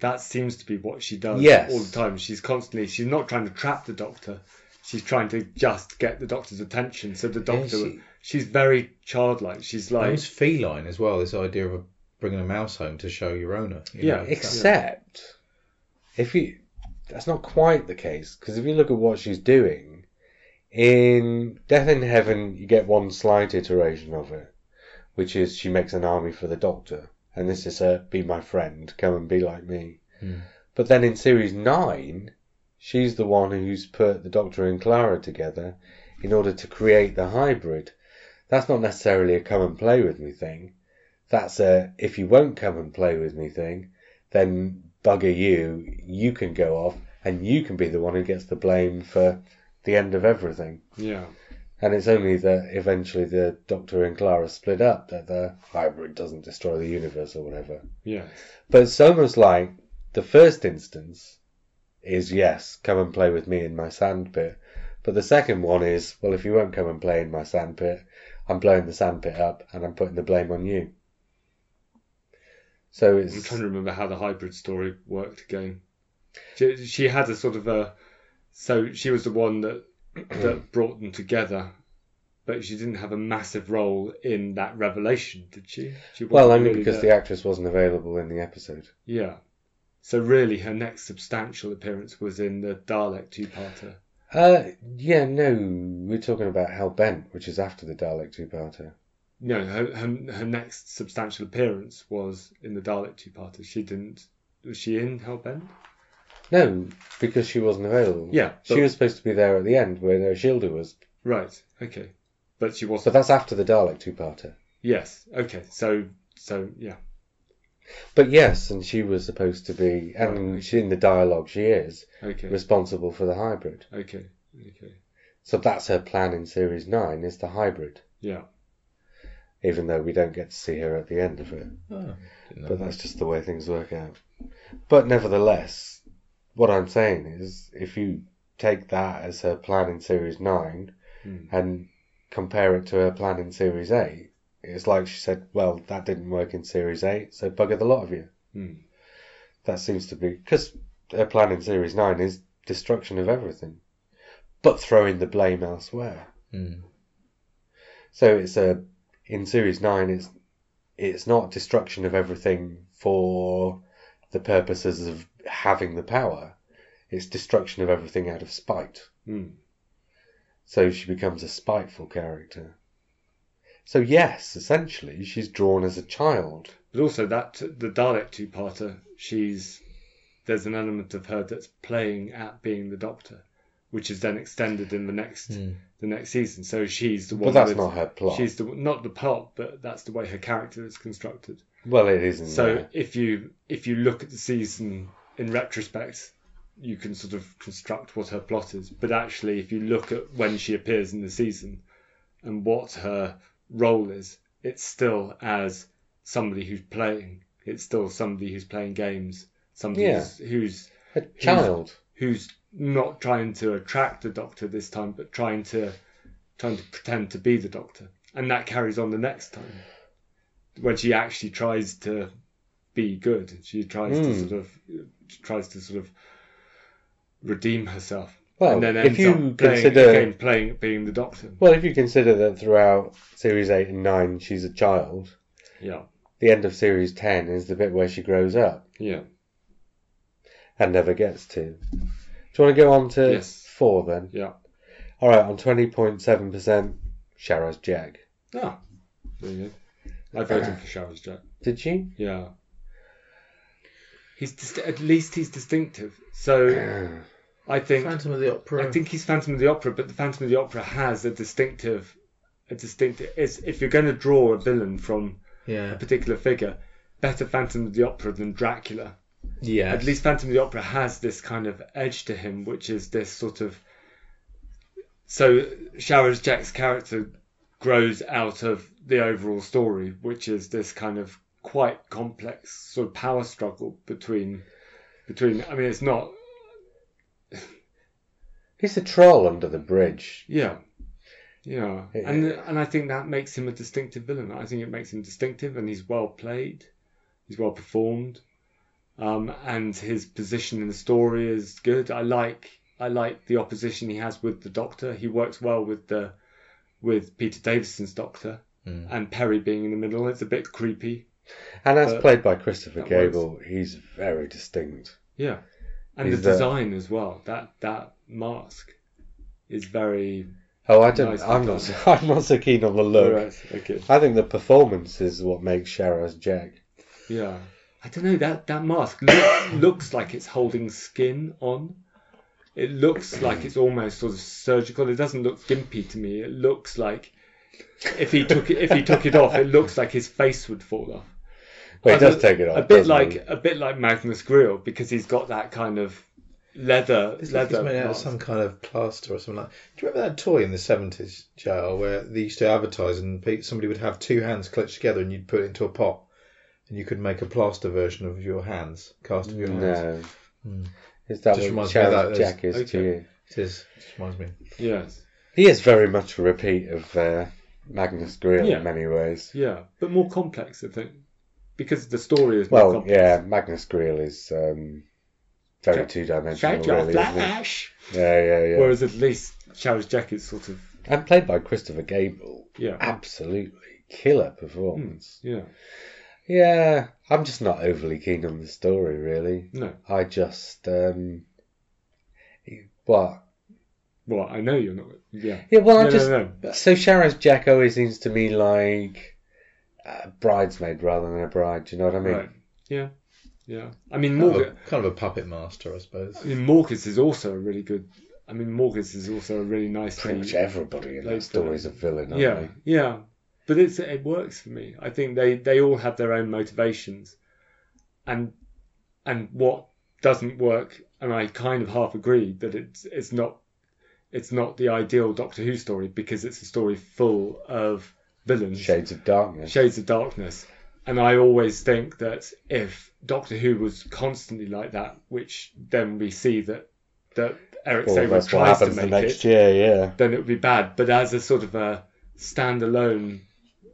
That seems to be what she does Yes. all the time. She's constantly she's not trying to trap the Doctor. She's trying to just get the Doctor's attention. So the Doctor, she- she's very childlike. She's like Almost feline as well. This idea of a, bringing a mouse home to show your owner. you Yeah, know, Except, if you, that's not quite the case because if you look at what she's doing in Death in Heaven, you get one slight iteration of it, which is she makes an army for the Doctor, and this is her "be my friend, come and be like me." Hmm. But then in series nine, she's the one who's put the Doctor and Clara together in order to create the hybrid. That's not necessarily a come and play with me thing. That's a if you won't come and play with me thing, then bugger you. You can go off and you can be the one who gets the blame for the end of everything. yeah. And it's only that eventually the Doctor and Clara split up that the hybrid doesn't destroy the universe or whatever. Yeah. But it's almost like the first instance is yes, come and play with me in my sandpit. But the second one is, well, if you won't come and play in my sandpit, I'm blowing the sandpit up and I'm putting the blame on you. So I'm trying to remember how the hybrid story worked again. She, she had a sort of a, so she was the one that that brought them together, but she didn't have a massive role in that revelation, did she? she well, only really because there. the actress wasn't available in the episode. yeah. So really, her next substantial appearance was in the Dalek two-parter. Uh, yeah, no, we're talking about Hell Bent, which is after the Dalek two-parter. No, her, her her next substantial appearance was in the Dalek two-parter. She didn't. Was she in Hellbent? No, because she wasn't available. Yeah, she but- was supposed to be there at the end where no Shielder was. Right. Okay. But she wasn't. So that's after the Dalek two-parter. Yes. Okay. So so yeah. But yes, and she was supposed to be, and Right. she, in the dialogue she is, Okay. responsible for the hybrid. Okay. Okay. So that's her plan in Series 9, is the hybrid. Yeah. Even though we don't get to see her at the end of it. Oh, didn't know But that. that's just the way things work out. But nevertheless, what I'm saying is, if you take that as her plan in Series 9 Hmm. and compare it to her plan in Series 8, it's like she said, well, that didn't work in Series 8, so bugger the lot of you. Hmm. That seems to be because her plan in Series Nine is destruction of everything, but throwing the blame elsewhere. Mm. So it's a in Series Nine, it's it's not destruction of everything for the purposes of having the power. It's destruction of everything out of spite. Hmm. So she becomes a spiteful character. So yes, essentially, she's drawn as a child. But also that the Dalek two-parter, she's there's an element of her that's playing at being the Doctor, which is then extended in the next Mm. the next season. So she's the one. But that's with- not her plot. She's the not the plot, but that's the way her character is constructed. Well, it isn't. So if you if you look at the season in retrospect, you can sort of construct what her plot is. But actually, if you look at when she appears in the season and what her role is, it's still as somebody who's playing. It's still somebody who's playing games. Somebody Yeah. who's, who's a child. who's not trying to attract the Doctor this time, but trying to trying to pretend to be the Doctor, and that carries on the next time when she actually tries to be good. She tries to Mm. sort of tries to sort of redeem herself, Well, if you playing, consider again playing being the Doctor. Well, if you consider that throughout series eight and nine she's a child, Yeah, the end of series 10 is the bit where she grows up Yeah. and never gets to. Do you want to go on to Yes. 4 then? Yeah. All right, on 20.7%, Sharaz Jek. Ah. There you go. I voted for Sharaz Jek. Did you? Yeah. He's dis- at least he's distinctive. So I think Phantom of the Opera. I think he's Phantom of the Opera, but the Phantom of the Opera has a distinctive, a distinctive. It's, if you're going to draw a villain from a particular figure, better Phantom of the Opera than Dracula. Yeah. At least Phantom of the Opera has this kind of edge to him, which is this sort of. So Sharaz Jek's character grows out of the overall story, which is this kind of quite complex sort of power struggle between between. I mean, it's not. He's a troll under the bridge. Yeah. Yeah, Yeah. and and I think that makes him a distinctive villain. I think it makes him distinctive, and he's well played, he's well performed, um, and his position in the story is good. I like I like the opposition he has with the Doctor. He works well with the with Peter Davison's Doctor, Mm. and Perry being in the middle. It's a bit creepy. And as played by Christopher Gable, he's very distinct. Yeah, and He's the design as well. That that mask is very. Oh, I don't. Nicely I'm not. So, I'm not so keen on the look. Right, okay. I think the performance is what makes Sharaz Jek. Yeah. I don't know that that mask look, looks like it's holding skin on. It looks like it's almost sort of surgical. It doesn't look gimpy to me. It looks like if he took it if he took it off, it looks like his face would fall off. Well, he A- does take it off. A bit like he? a bit like Magnus Greel because he's got that kind of leather It's like leather. it's made out of some kind of plaster or something like. Do you remember that toy in the seventies, JR, where they used to advertise and somebody would have two hands clutched together and you'd put it into a pot, and you could make a plaster version of your hands, cast of your hands. No. Hmm. Is that Just what reminds me of that, Jack is to okay. you? It is. Just reminds me. Yes. He is very much a repeat of uh, Magnus Greel Yeah. in many ways. Yeah, but more complex, I think, because the story is Well, yeah, Magnus Greel is um, very two dimensional, really, isn't it? flash. Yeah, yeah, yeah. Whereas at least Sharaz Jek is sort of and played by Christopher Gable. yeah. Absolutely killer performance. Yeah. Yeah, I'm just not overly keen on the story, really. No. I just, um, what? Well, I know you're not. Yeah. Yeah, well, I no, just. no, no. So always seems to me like a bridesmaid rather than a bride. Do you know what I mean? Right. Yeah. Yeah. I mean, Kind of, a, kind of a puppet master, I suppose. I mean, Morgus is also a really good. I mean, Morgus is also a really nice. Pretty much everybody in that Like story uh, is a villain, aren't Yeah. they? Yeah. But it's it works for me. I think they they all have their own motivations, and and what doesn't work, and I kind of half agree that it's it's not it's not the ideal Doctor Who story because it's a story full of villains. Shades of Darkness. Shades of Darkness. And I always think that if Doctor Who was constantly like that, which then we see that that Eric Well, Saward tries to make next it, year, yeah. then it would be bad. But as a sort of a standalone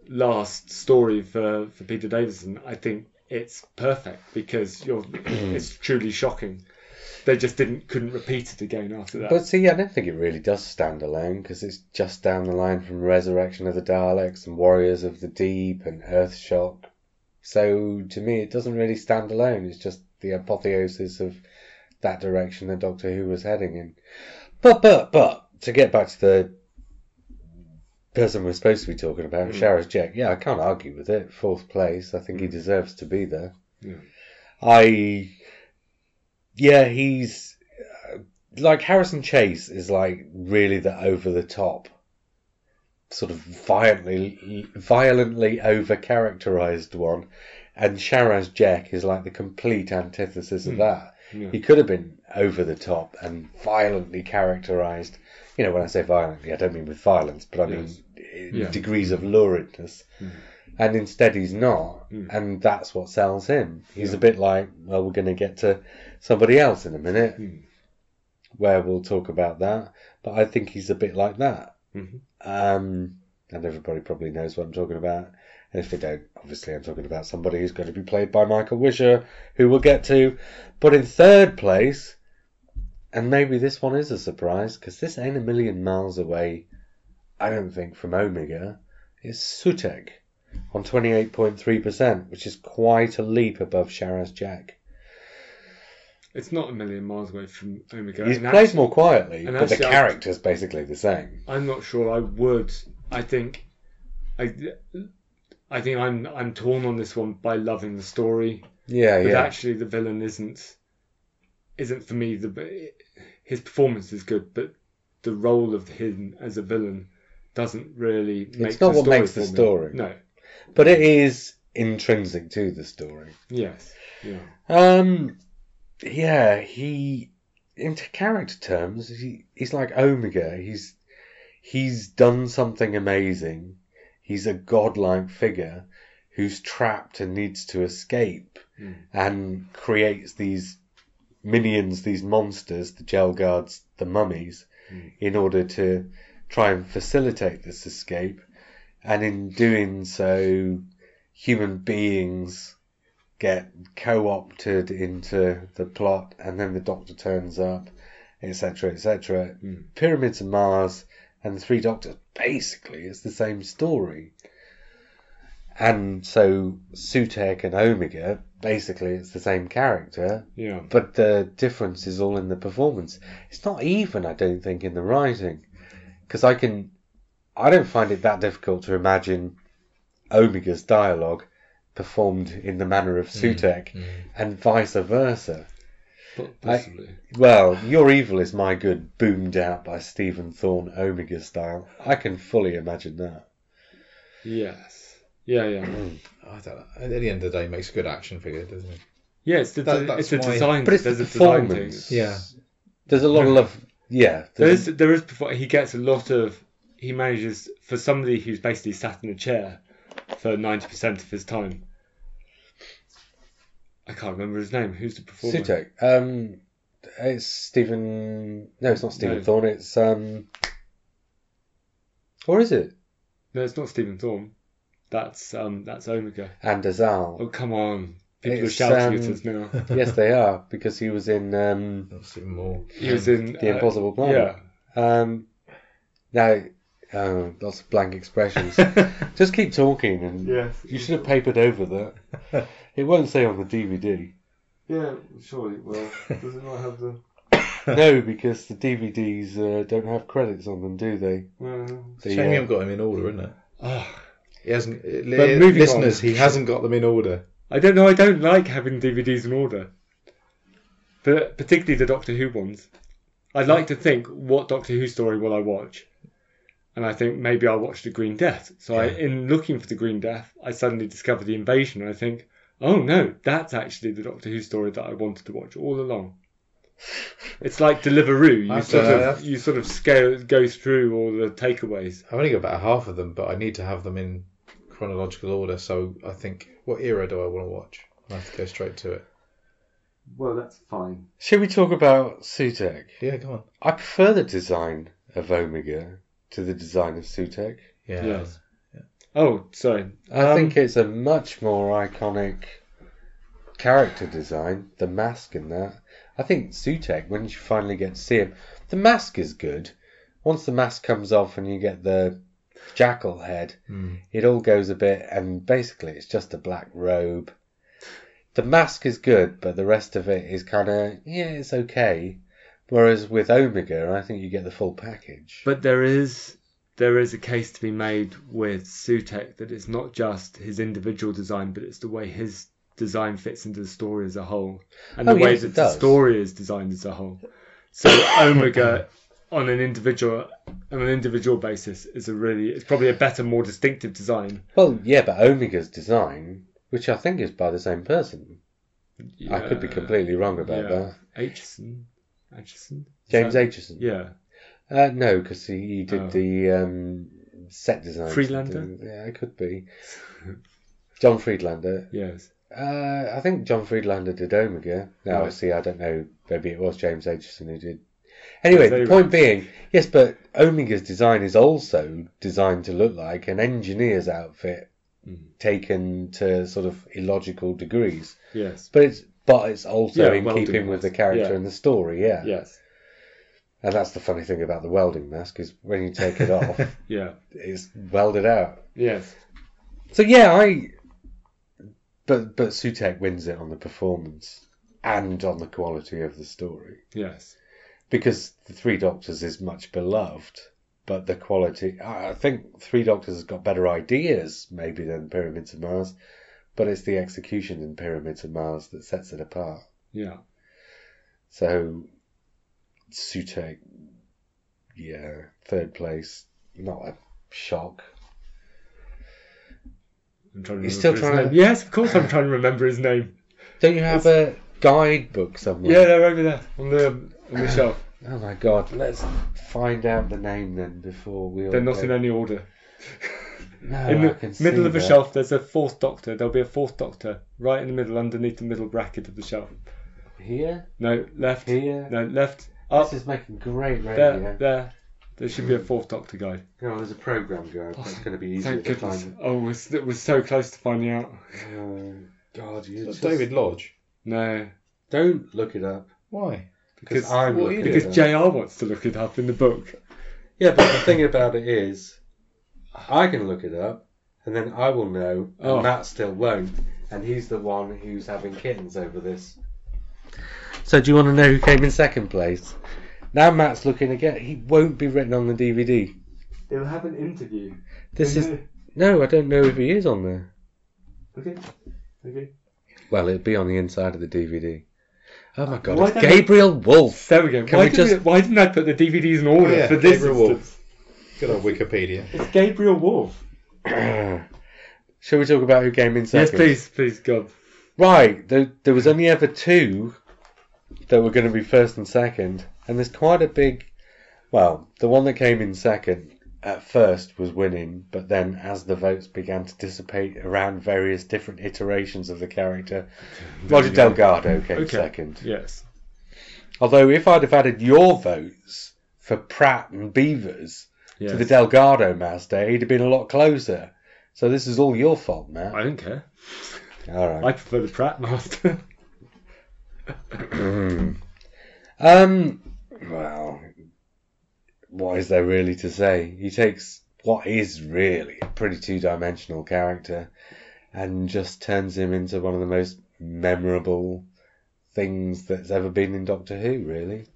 last story for, for Peter Davison, I think it's perfect because you're it's truly shocking. They just didn't couldn't repeat it again after that. But see, I don't think it really does stand alone because it's just down the line from Resurrection of the Daleks and Warriors of the Deep and Earthshock. So to me, it doesn't really stand alone. It's just the apotheosis of that direction that Doctor Who was heading in. But but but to get back to the person we're supposed to be talking about, Mm. Sharaz Jek. Yeah, I can't argue with it. Fourth place. I think he deserves to be there. Yeah. I yeah, he's uh, like Harrison Chase is like really the over the top, sort of violently violently over characterized one, and Sharaz Jek is like the complete antithesis of Hmm. that. Yeah. He could have been over the top and violently characterized. You know, when I say violently, I don't mean with violence, but I mean Yes. in Yeah. degrees of luridness. Mm. And instead, he's not, Mm. and that's what sells him. He's Yeah. a bit like, well, we're going to get to somebody else in a minute, Mm. where we'll talk about that. But I think he's a bit like that. Mhm. Um, and everybody probably knows what I'm talking about. And if they don't, obviously I'm talking about somebody who's going to be played by Michael Wisher, who we'll get to. But in third place, and maybe this one is a surprise, because this ain't a million miles away, I don't think, from Omega, is Sutekh. on 28.3%, which is quite a leap above Sharaz Jek. It's not a million miles away from Omega. He And played actually- more quietly, and but the actually I- character's basically the same. I'm not sure I would. I think I, I think I'm I'm torn on this one by loving the story, Yeah, yeah. but yeah. actually the villain isn't isn't for me the his performance is good, but the role of him as a villain doesn't really make It's not the what story makes the for me. story. No. But it is intrinsic to the story. Yes. Yeah. Um, yeah, he, into character terms, he, he's like Omega. He's he's done something amazing. He's a godlike figure who's trapped and needs to escape, Mm. and creates these minions, these monsters, the gel guards, the mummies, Mm. in order to try and facilitate this escape. And in doing so, human beings get co-opted into the plot, and then the Doctor turns up, etc., etc. Mm. Pyramids of Mars and the Three Doctors basically it's the same story. And so Sutekh and Omega basically it's the same character, Yeah. but the difference is all in the performance. It's not even, I don't think, in the writing, because I can, I don't find it that difficult to imagine Omega's dialogue performed in the manner of Sutekh, Mm. and vice versa. But I- Well, Your Evil is My Good, boomed out by Stephen Thorne, Omega style. I can fully imagine that. yes. Yeah. Yeah. I don't know. At the end of the day, he makes a good action figure, doesn't he? Yeah. It's the That- it's the design. But it's the there's a performance. thing. Yeah. There's a lot of love. Yeah, There There is there is he gets a lot of he manages for somebody who's basically sat in a chair for ninety percent of his time. I can't remember his name. Who's the performer? Sutekh. Um, it's Stephen. No, it's not Stephen No. Thorne. It's um. Or is it? No, it's not Stephen Thorne. That's um that's Omega. And Azal. Oh come on. People are It's, shouting um, at us now. yes, they are because he was in um, That's even more. He was in The uh, Impossible Planet. Yeah. Um, now, uh, lots of blank expressions. Just keep talking, and yes. you should have papered over that. It won't say on the DVD. Yeah, surely it will. Does it not have the no, because the DVDs uh, don't have credits on them, do they? uh, The, Shame uh, you haven't got them in order, isn't it? oh, He hasn't. But li- moving listeners, on. he hasn't got them in order. I don't know. I don't like having DVDs in order, but particularly the Doctor Who ones. I'd like to think what Doctor Who story will I watch, and I think maybe I'll watch the Green Death. So I, in looking for the Green Death, I suddenly discover the Invasion, and I think, oh no, that's actually the Doctor Who story that I wanted to watch all along. It's like Deliveroo. You That's, sort of you sort of scale go through all the takeaways. I've only got about half of them, but I need to have them in chronological order. So I think, what era do I want to watch? I have to go straight to it. Well, that's fine. Should we talk about Sutekh? Yeah, go on. I prefer the design of Omega to the design of Sutekh. Yeah. Yes. Oh, sorry. I Um, think it's a much more iconic character design. The mask and that. I think Sutekh, when you finally get to see him, the mask is good. Once the mask comes off and you get the jackal head, Mm. it all goes a bit, and basically it's just a black robe. The mask is good, but the rest of it is kind of yeah, it's okay. Whereas with Omega, I think you get the full package. But there is there is a case to be made with Sutekh that it's not just his individual design, but it's the way his design fits into the story as a whole, and Oh, the way yes, that the story is designed as a whole. So Omega, on an individual on an individual basis, is a really it's probably a better, more distinctive design. well, yeah, but Omega's design, which I think is by the same person, I could be completely wrong about yeah. that. Acheson, Acheson, Is James that- Acheson. Yeah, Uh, no, because he, he did Oh. the um, set design. Friedlander? Yeah, it could be. John Friedlander. yes. Uh, I think John Friedlander did Omega. Now, Right. obviously, I don't know. Maybe it was James Acheson who did. Anyway, the point being, yes, but Omega's design is also designed to look like an engineer's outfit Mm. taken to sort of illogical degrees. Yes. But it's but it's also Yeah, in keeping with the character Yeah. and the story. Yeah. Yes. And that's the funny thing about the welding mask is when you take it off, Yeah. it's welded out. Yes. So yeah, I. But but Sutekh wins it on the performance and on the quality of the story Yes. because the Three Doctors is much beloved, but the quality. I I think Three Doctors has got better ideas maybe than Pyramids of Mars, but it's the execution in Pyramids of Mars that sets it apart. Yeah. So Sutekh, yeah, third place, not a shock. I'm trying to You're still trying to- Yes, of course I'm trying to remember his name. Don't you have a guidebook somewhere? Yeah, they're over there on the on the shelf. Oh my god, let's find out the name then before we They're not go. in any order. No, in I the can middle see of the that. shelf, there's a fourth doctor. There'll be a fourth doctor right in the middle, underneath the middle bracket of the shelf. Here, No, left. here. No, left. Up. This is making great radio. There, there. There should be a fourth doctor guide. Oh, there's a program guide. That's oh, going to be easier Thank to goodness. find. Oh, it was, it was so close to finding out. Oh God, you just David Lodge. No, don't look it up Why? because Because- I'm what are you looking because. JR wants to look it up in the book. Yeah, but the thing about it is, I can look it up, and then I will know, and Oh. Matt still won't, and he's the one who's having kittens over this. So, do you want to know who came in second place? Now Matt's looking again. He won't be written on the DVD. They'll have an interview. This is no, I don't know if he is on there. Okay. Okay. Well, it'll be on the inside of the DVD. Oh my God, Why it's don't- Gabriel Woolf. There we go. Can why, we did just- we, why didn't I put the DVDs in order yeah, for this Gabriel Woolf. instance? Good old Wikipedia. It's Gabriel Woolf. Shall we talk about who came in second? Yes, second? please, please, God. Right, there, there was only ever two that were going to be first and second, and there's quite a big. Well, the one that came in second at first was winning, but then as the votes began to dissipate around various different iterations of the character, Roger. Delgado came Okay. second. Yes. Although, if I'd have added your votes for Pratt and Beevers to the Delgado Master, he'd have been a lot closer. So this is all your fault, Matt. I don't care. All right. I prefer the Pratt Master. um, well, what is there really to say? He takes what is really a pretty two-dimensional character and just turns him into one of the most memorable things that's ever been in Doctor Who. Really,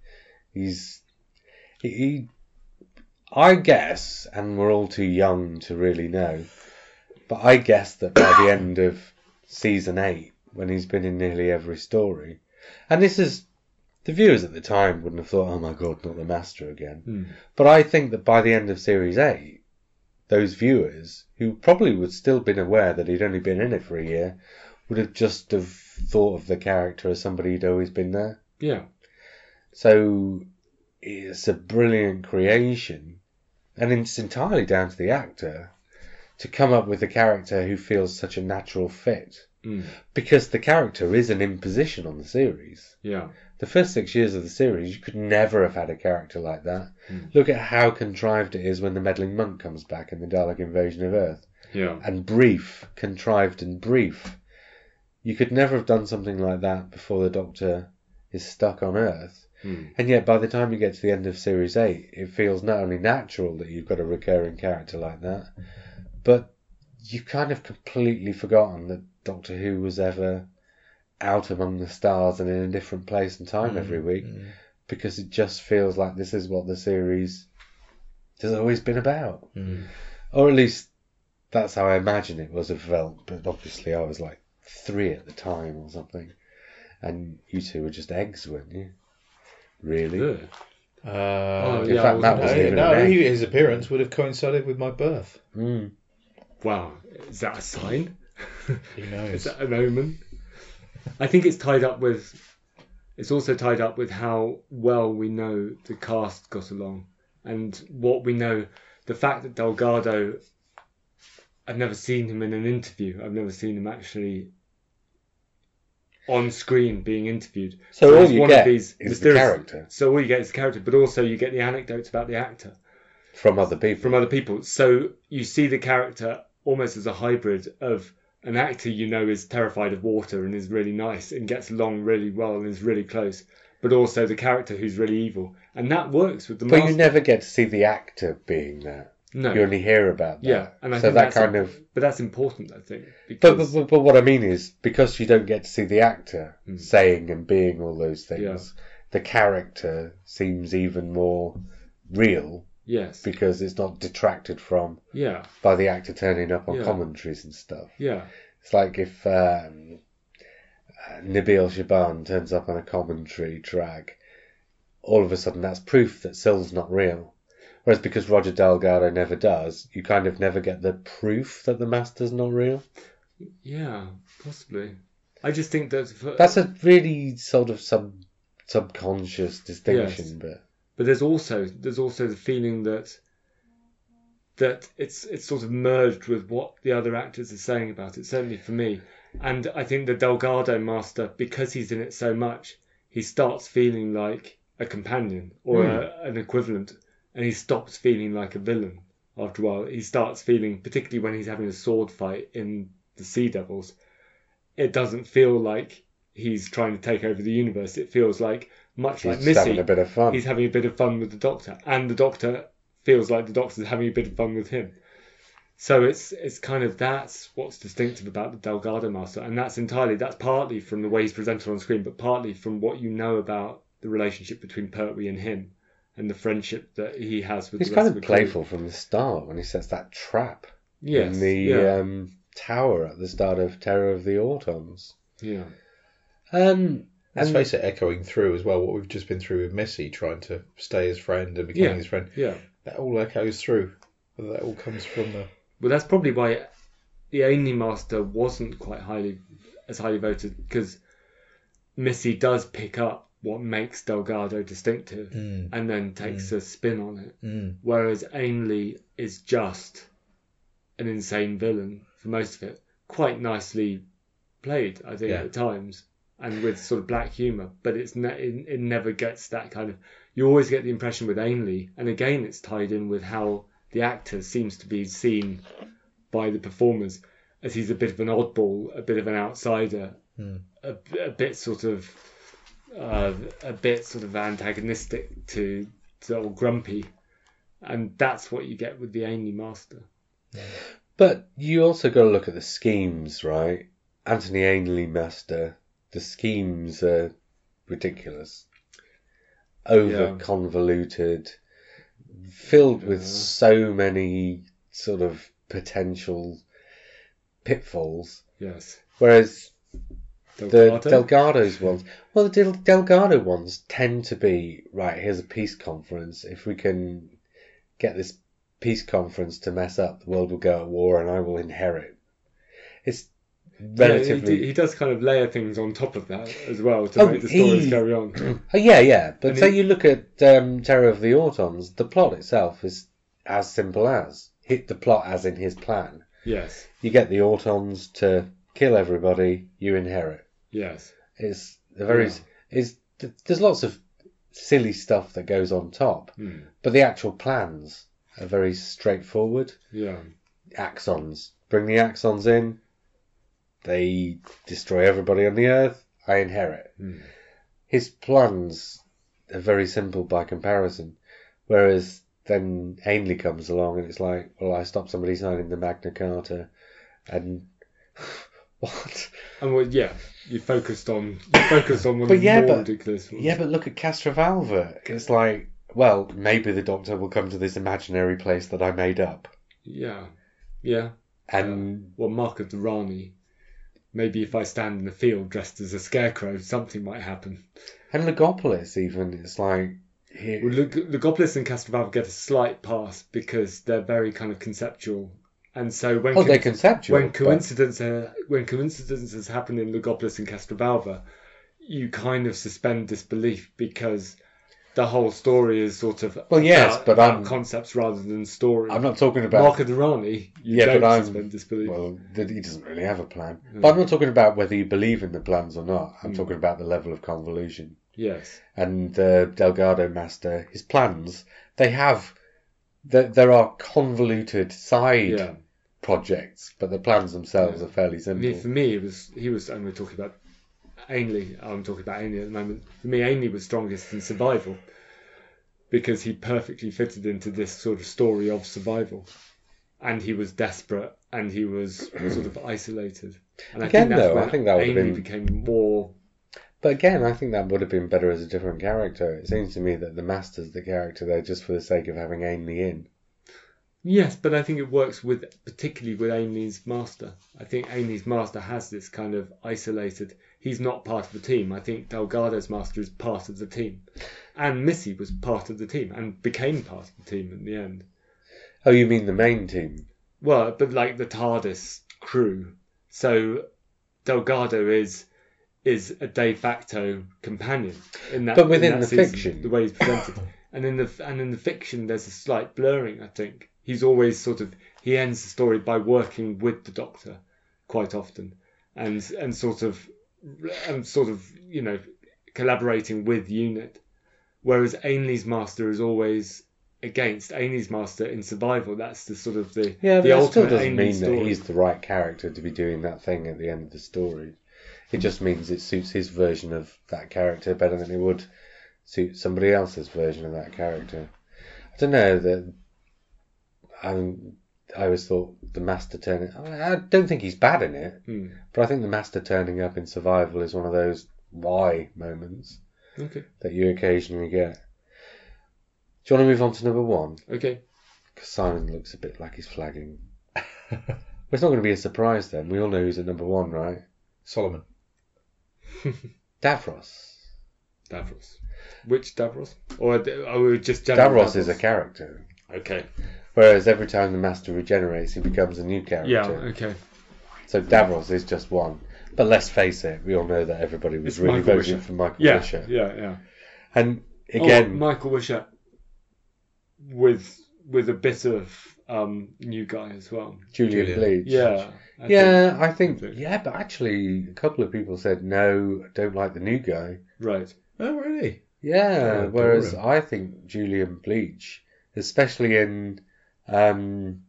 he's he. I guess, and we're all too young to really know, but I guess that by the end of season eight, when he's been in nearly every story, and this is the viewers at the time wouldn't have thought, oh my god, not the master again. Hmm. But I think that by the end of series eight, those viewers who probably would still been aware that he'd only been in it for a year would have just have thought of the character as somebody who'd always been there. yeah. So it's a brilliant creation, and it's entirely down to the actor to come up with a character who feels such a natural fit. Mm. Because the character is an imposition on the series. Yeah. The first six years of the series, you could never have had a character like that. Mm. Look at how contrived it is when the meddling monk comes back in the Dalek invasion of Earth. Yeah. And brief, contrived and brief. You could never have done something like that before the Doctor is stuck on Earth. Mm. And yet, by the time you get to the end of series eight, it feels not only natural that you've got a recurring character like that, but you've kind of completely forgotten that Doctor Who was ever out among the stars and in a different place and time every week Mm. because it just feels like this is what the series has always been about. Mm. Or at least that's how I imagine it was felt, but obviously I was like three at the time or something. And you two were just eggs, weren't you? Really? Ugh. Uh, Oh, In yeah, fact, I that wasn't- wasn't no, even no he, his appearance would have coincided with my birth. Mm. Wow. Is that a sign? Who Is knows? that an omen? I think it's tied up with. It's also tied up with how well we know the cast got along, and what we know. The fact that Delgado. I've never seen him in an interview. I've never seen him actually on screen being interviewed. So all you one get of these is the character So all you get is the character, but also you get the anecdotes about the actor from other people. from other people. So you see the character almost as a hybrid of an actor you know is terrified of water and is really nice and gets along really well and is really close, but also the character who's really evil, and that works with the but master. you never get to see the actor being that. No. You only hear about that. yeah, and I so that kind of. But that's important, I think. But, Because, but, but, but what I mean is, because you don't get to see the actor Hmm. saying and being all those things, Yeah. the character seems even more real yes, because it's not detracted from yeah, by the actor turning up on Yeah. commentaries and stuff. yeah, It's like if um, uh, Nabil Shaban turns up on a commentary track, all of a sudden that's proof that Sil's not real. Whereas because Roger Delgado never does, you kind of never get the proof that the Master's not real. yeah, possibly. I just think that for, That's a really sort of sub subconscious distinction, Yes. but but there's also there's also the feeling that that it's it's sort of merged with what the other actors are saying about it. Certainly for me, and I think the Delgado master, because he's in it so much, he starts feeling like a companion or hmm. a, an equivalent, and he stops feeling like a villain after a while. He starts feeling, particularly when he's having a sword fight in the Sea Devils, it doesn't feel like he's trying to take over the universe. It feels like much he's like just having a bit of fun. he's having a bit of fun with the Doctor, and the Doctor feels like the Doctor's having a bit of fun with him. So it's it's kind of that's what's distinctive about the Delgado Master, and that's entirely that's partly from the way he's presented on screen, but partly from what you know about the relationship between Pertwee and him, and the friendship that he has with He's the kind rest of the crew. playful from the start when he sets that trap Yes, in the yeah, um, tower at the start of Terror of the Autons. yeah, Um, Let's face it, echoing through as well what we've just been through with Missy trying to stay his friend and becoming Yeah. his friend. yeah. That all echoes through. That all comes from the. Well, that's probably why the only Master wasn't quite highly as highly voted because Missy does pick up what makes Delgado distinctive Mm, and then takes a spin on it, mm, whereas Ainley is just an insane villain for most of it. Quite nicely played, I think, Yeah. at times, and with sort of black humour. But it's ne- it, it never gets that kind of. You always get the impression with Ainley, and again, it's tied in with how the actor seems to be seen by the performers as he's a bit of an oddball, a bit of an outsider, Hmm. a, a bit sort of. Uh, a bit sort of antagonistic to, to old Grumpy, and that's what you get with the Ainley Master. But you also got to look at the schemes, right? Anthony Ainley Master, the schemes are ridiculous, over convoluted, filled with so many sort of potential pitfalls. Yes. Whereas the Delgado's ones, well, the Del- Delgado ones tend to be right. Here's a peace conference. If we can get this peace conference to mess up, the world will go at war, and I will inherit. It's Yeah, he, relatively. he does kind of layer things on top of that as well to Oh, make the stories he- carry on. Oh, yeah, yeah. But And say he- you look at um, Terror of the Autons, the plot itself is as simple as hit the plot as in his plan. Yes. You get the Autons to kill everybody, you inherit. Yes. It's a very Yeah. is there's lots of silly stuff that goes on top, Hmm. but the actual plans are very straightforward. Yeah. Axons, bring the Axons in, they destroy everybody on the Earth. I inherit. Hmm. His plans are very simple by comparison, whereas then Ainley comes along and it's like, well, I stopped somebody signing the Magna Carta, and what? And well, yeah, you focused on you focused on one But of the yeah, more but- ridiculous ones. Yeah, but look at Castrovalva. It's like, well, maybe the Doctor will come to this imaginary place that I made up, Yeah. Yeah. and uh, Well, Mark of the Rani. Maybe if I stand in the field dressed as a scarecrow, something might happen. and Logopolis even. It's like, here, Well, Lug- Logopolis and Castrovalva get a slight pass because they're very kind of conceptual, and so when oh, con- they're conceptual. when but- coincidence uh, when coincidences happen in Logopolis and Castrovalva, you kind of suspend disbelief because the whole story is sort of Well, yes, about- but I'm- concepts rather than story. I'm not talking about. Mark of the Rani, you Yeah, but I'm- suspend disbelief. Well, he doesn't really have a plan. Mm. But I'm not talking about whether you believe in the plans or not. I'm Mm. talking about the level of convolution. yes, And the Delgado Master, his plans, they have. There, there are convoluted side yeah. Projects, but the plans themselves Yeah. are fairly I simple. for me, it was he was, and we're talking about Ainley. I'm talking about Ainley at the moment. For me, Ainley was strongest in survival, because he perfectly fitted into this sort of story of survival, and he was desperate and he was sort of isolated. And Again, though, I think that would have Amy been- became more. But again, I think that would have been better as a different character. It seems to me that the Master's the character there just for the sake of having Ainley in. Yes, but I think it works with particularly with Ainley's master. I think Ainley's master has this kind of isolated. He's not part of the team. I think Delgado's master is part of the team, and Missy was part of the team and became part of the team in the end. Oh, you mean the main team? Well, but like the TARDIS crew. So Delgado is is a de facto companion in that. But within that the season, fiction. the way he's presented, and in the and in the fiction, there's a slight blurring. I think he's always sort of he ends the story by working with the Doctor quite often, and and sort of and sort of you know collaborating with Unit, whereas Ainley's master is always against Ainley's master in survival. That's the sort of the Yeah, but the still ultimate doesn't Ainley mean story. that he's the right character to be doing that thing at the end of the story. It just means it suits his version of that character better than it would suit somebody else's version of that character. I don't know that. I mean, I always thought the master turning. I, mean, I don't think he's bad in it, Hmm. but I think the master turning up in survival is one of those why moments Okay. that you occasionally get. Do you want to move on to number one? Okay. Because Simon looks a bit like he's flagging. It's not going to be a surprise then. We all know who's at number one, right? Solomon. Davros. Davros. Which Davros? Or or just general Davros is a character. Okay. Whereas every time the master regenerates, he becomes a new character. Yeah. Okay. So Davros is just one. But let's face it, we all know that everybody was It's really Michael voting Wisher. for Michael Yeah. Wisher. Yeah. Yeah. And Oh, again, Michael Wisher with with a bit of um, new guy as well. Julian, Julian. Bleach. Yeah. I yeah, I think, think- yeah, but actually, a couple of people said no, don't like the new guy. right. Oh, really? Yeah, Oh, whereas adore I think Julian Bleach, especially in um,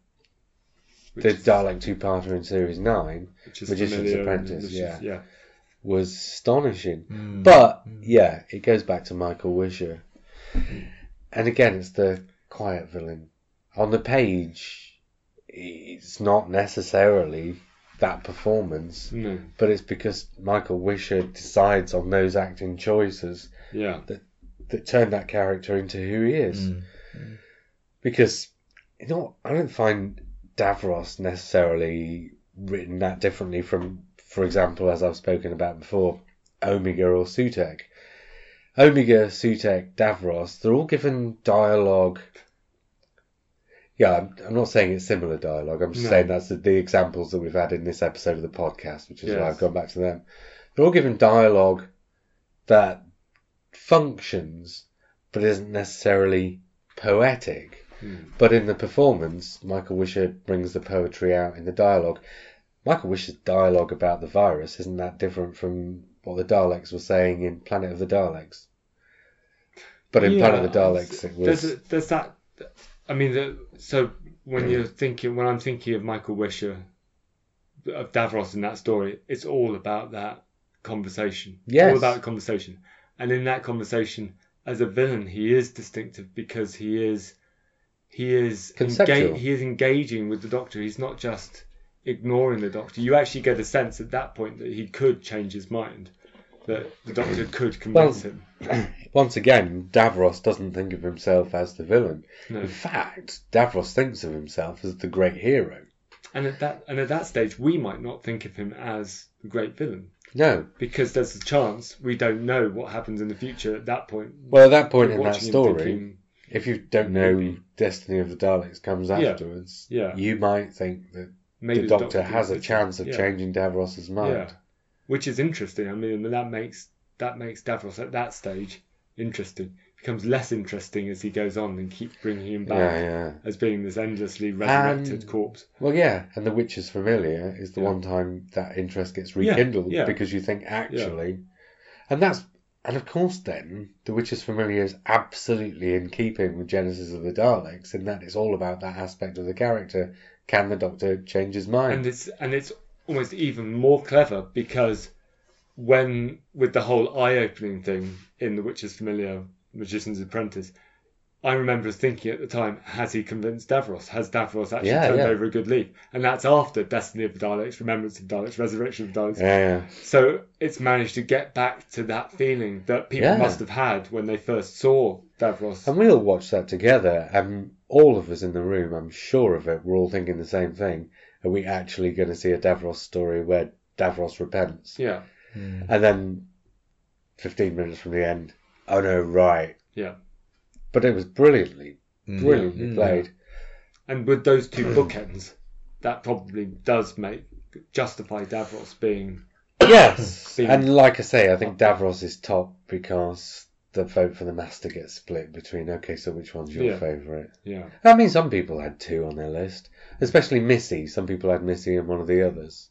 the is- Dalek two-parter in Series 9, which is Magician's Apprentice, yeah. Yeah. was astonishing. Mm. But, yeah, it goes back to Michael Wisher. And again, it's the quiet villain. On the page, it's not necessarily that performance, No. but it's because Michael Wisher decides on those acting choices Yeah. that turn that character into who he is. Mm. because you know I don't find Davros necessarily written that differently from, for example, as I've spoken about before, Omega or Sutekh. Omega, Sutekh, Davros, they're all given dialogue. Yeah, I'm, not saying it's similar dialogue. I'm just No. saying that's the, the examples that we've had in this episode of the podcast, which is why I've gone back to them. They're all given dialogue that functions, but isn't necessarily poetic. Mm. But in the performance, Michael Wisher brings the poetry out in the dialogue. Michael Wisher's dialogue about the virus isn't that different from what the Daleks were saying in Planet of the Daleks. But in Planet of the Daleks, it There's, was a, there's that. I mean, the, so when you're thinking, when I'm thinking of Michael Wisher, of Davros in that story, it's all about that conversation. Yes. All about the conversation. And in that conversation, as a villain, he is distinctive because he is, he is Conceptual. he is engaging with the Doctor. He's not just ignoring the Doctor. You actually get a sense at that point that he could change his mind, that the Doctor could convince him. once again Davros doesn't think of himself as the villain. No. In fact, Davros thinks of himself as the great hero. And at that and at that stage, we might not think of him as the great villain No, because there's a chance we don't know what happens in the future at that point. well, at that point We're in that story, thinking, if you don't know Maybe. Destiny of the Daleks comes Yeah. afterwards, Yeah. you might think that maybe the Doctor has a chance of Yeah. changing Davros's mind. Yeah, which is interesting. I mean, that makes that makes Davros at that stage interesting. Becomes less interesting as he goes on and keeps bringing him back Yeah, yeah. as being this endlessly resurrected And- corpse. Well, yeah, and the Witcher's Familiar is the Yeah. one time that interest gets rekindled yeah. because you think actually, and that's and of course then the Witch's Familiar is absolutely in keeping with Genesis of the Daleks in that it's all about that aspect of the character. Can the Doctor change his mind? and it's and it's almost even more clever because when with the whole eye-opening thing in The Witch's Familiar, Magician's Apprentice, I remember thinking at the time, has he convinced Davros? Has Davros actually Yeah, turned yeah. over a good leaf? And that's after Destiny of the Daleks, Remembrance of Daleks, Resurrection of Daleks. Yeah. So it's managed to get back to that feeling that people Yeah. must have had when they first saw Davros. And we all watched that together, and all of us in the room, I'm sure of it, we're all thinking the same thing. Are we actually going to see a Davros story where Davros repents? Yeah, hmm. And then 15 minutes from the end, oh no, right. yeah. But it was brilliantly, Mm. brilliantly Mm. played. And with those two bookends, that probably does make justify Davros being Yes. Being- and like I say, I think Davros is top because the vote for the master gets split between, okay, so which one's your Yeah. favourite? yeah. I mean, some people had two on their list, especially Missy. Some people had Missy and one of the others.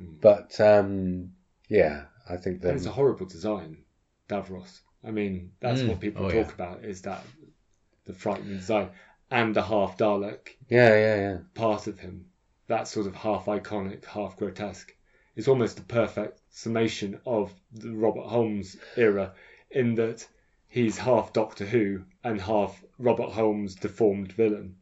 Mm. But um, yeah, I think that it's a horrible design, Davros. I mean, that's Mm. what people Oh, talk yeah. about is that the frightening design and the half Dalek yeah, yeah, yeah. part of him, that sort of half iconic, half grotesque, is almost the perfect summation of the Robert Holmes era in that he's half Doctor Who and half Robert Holmes deformed villain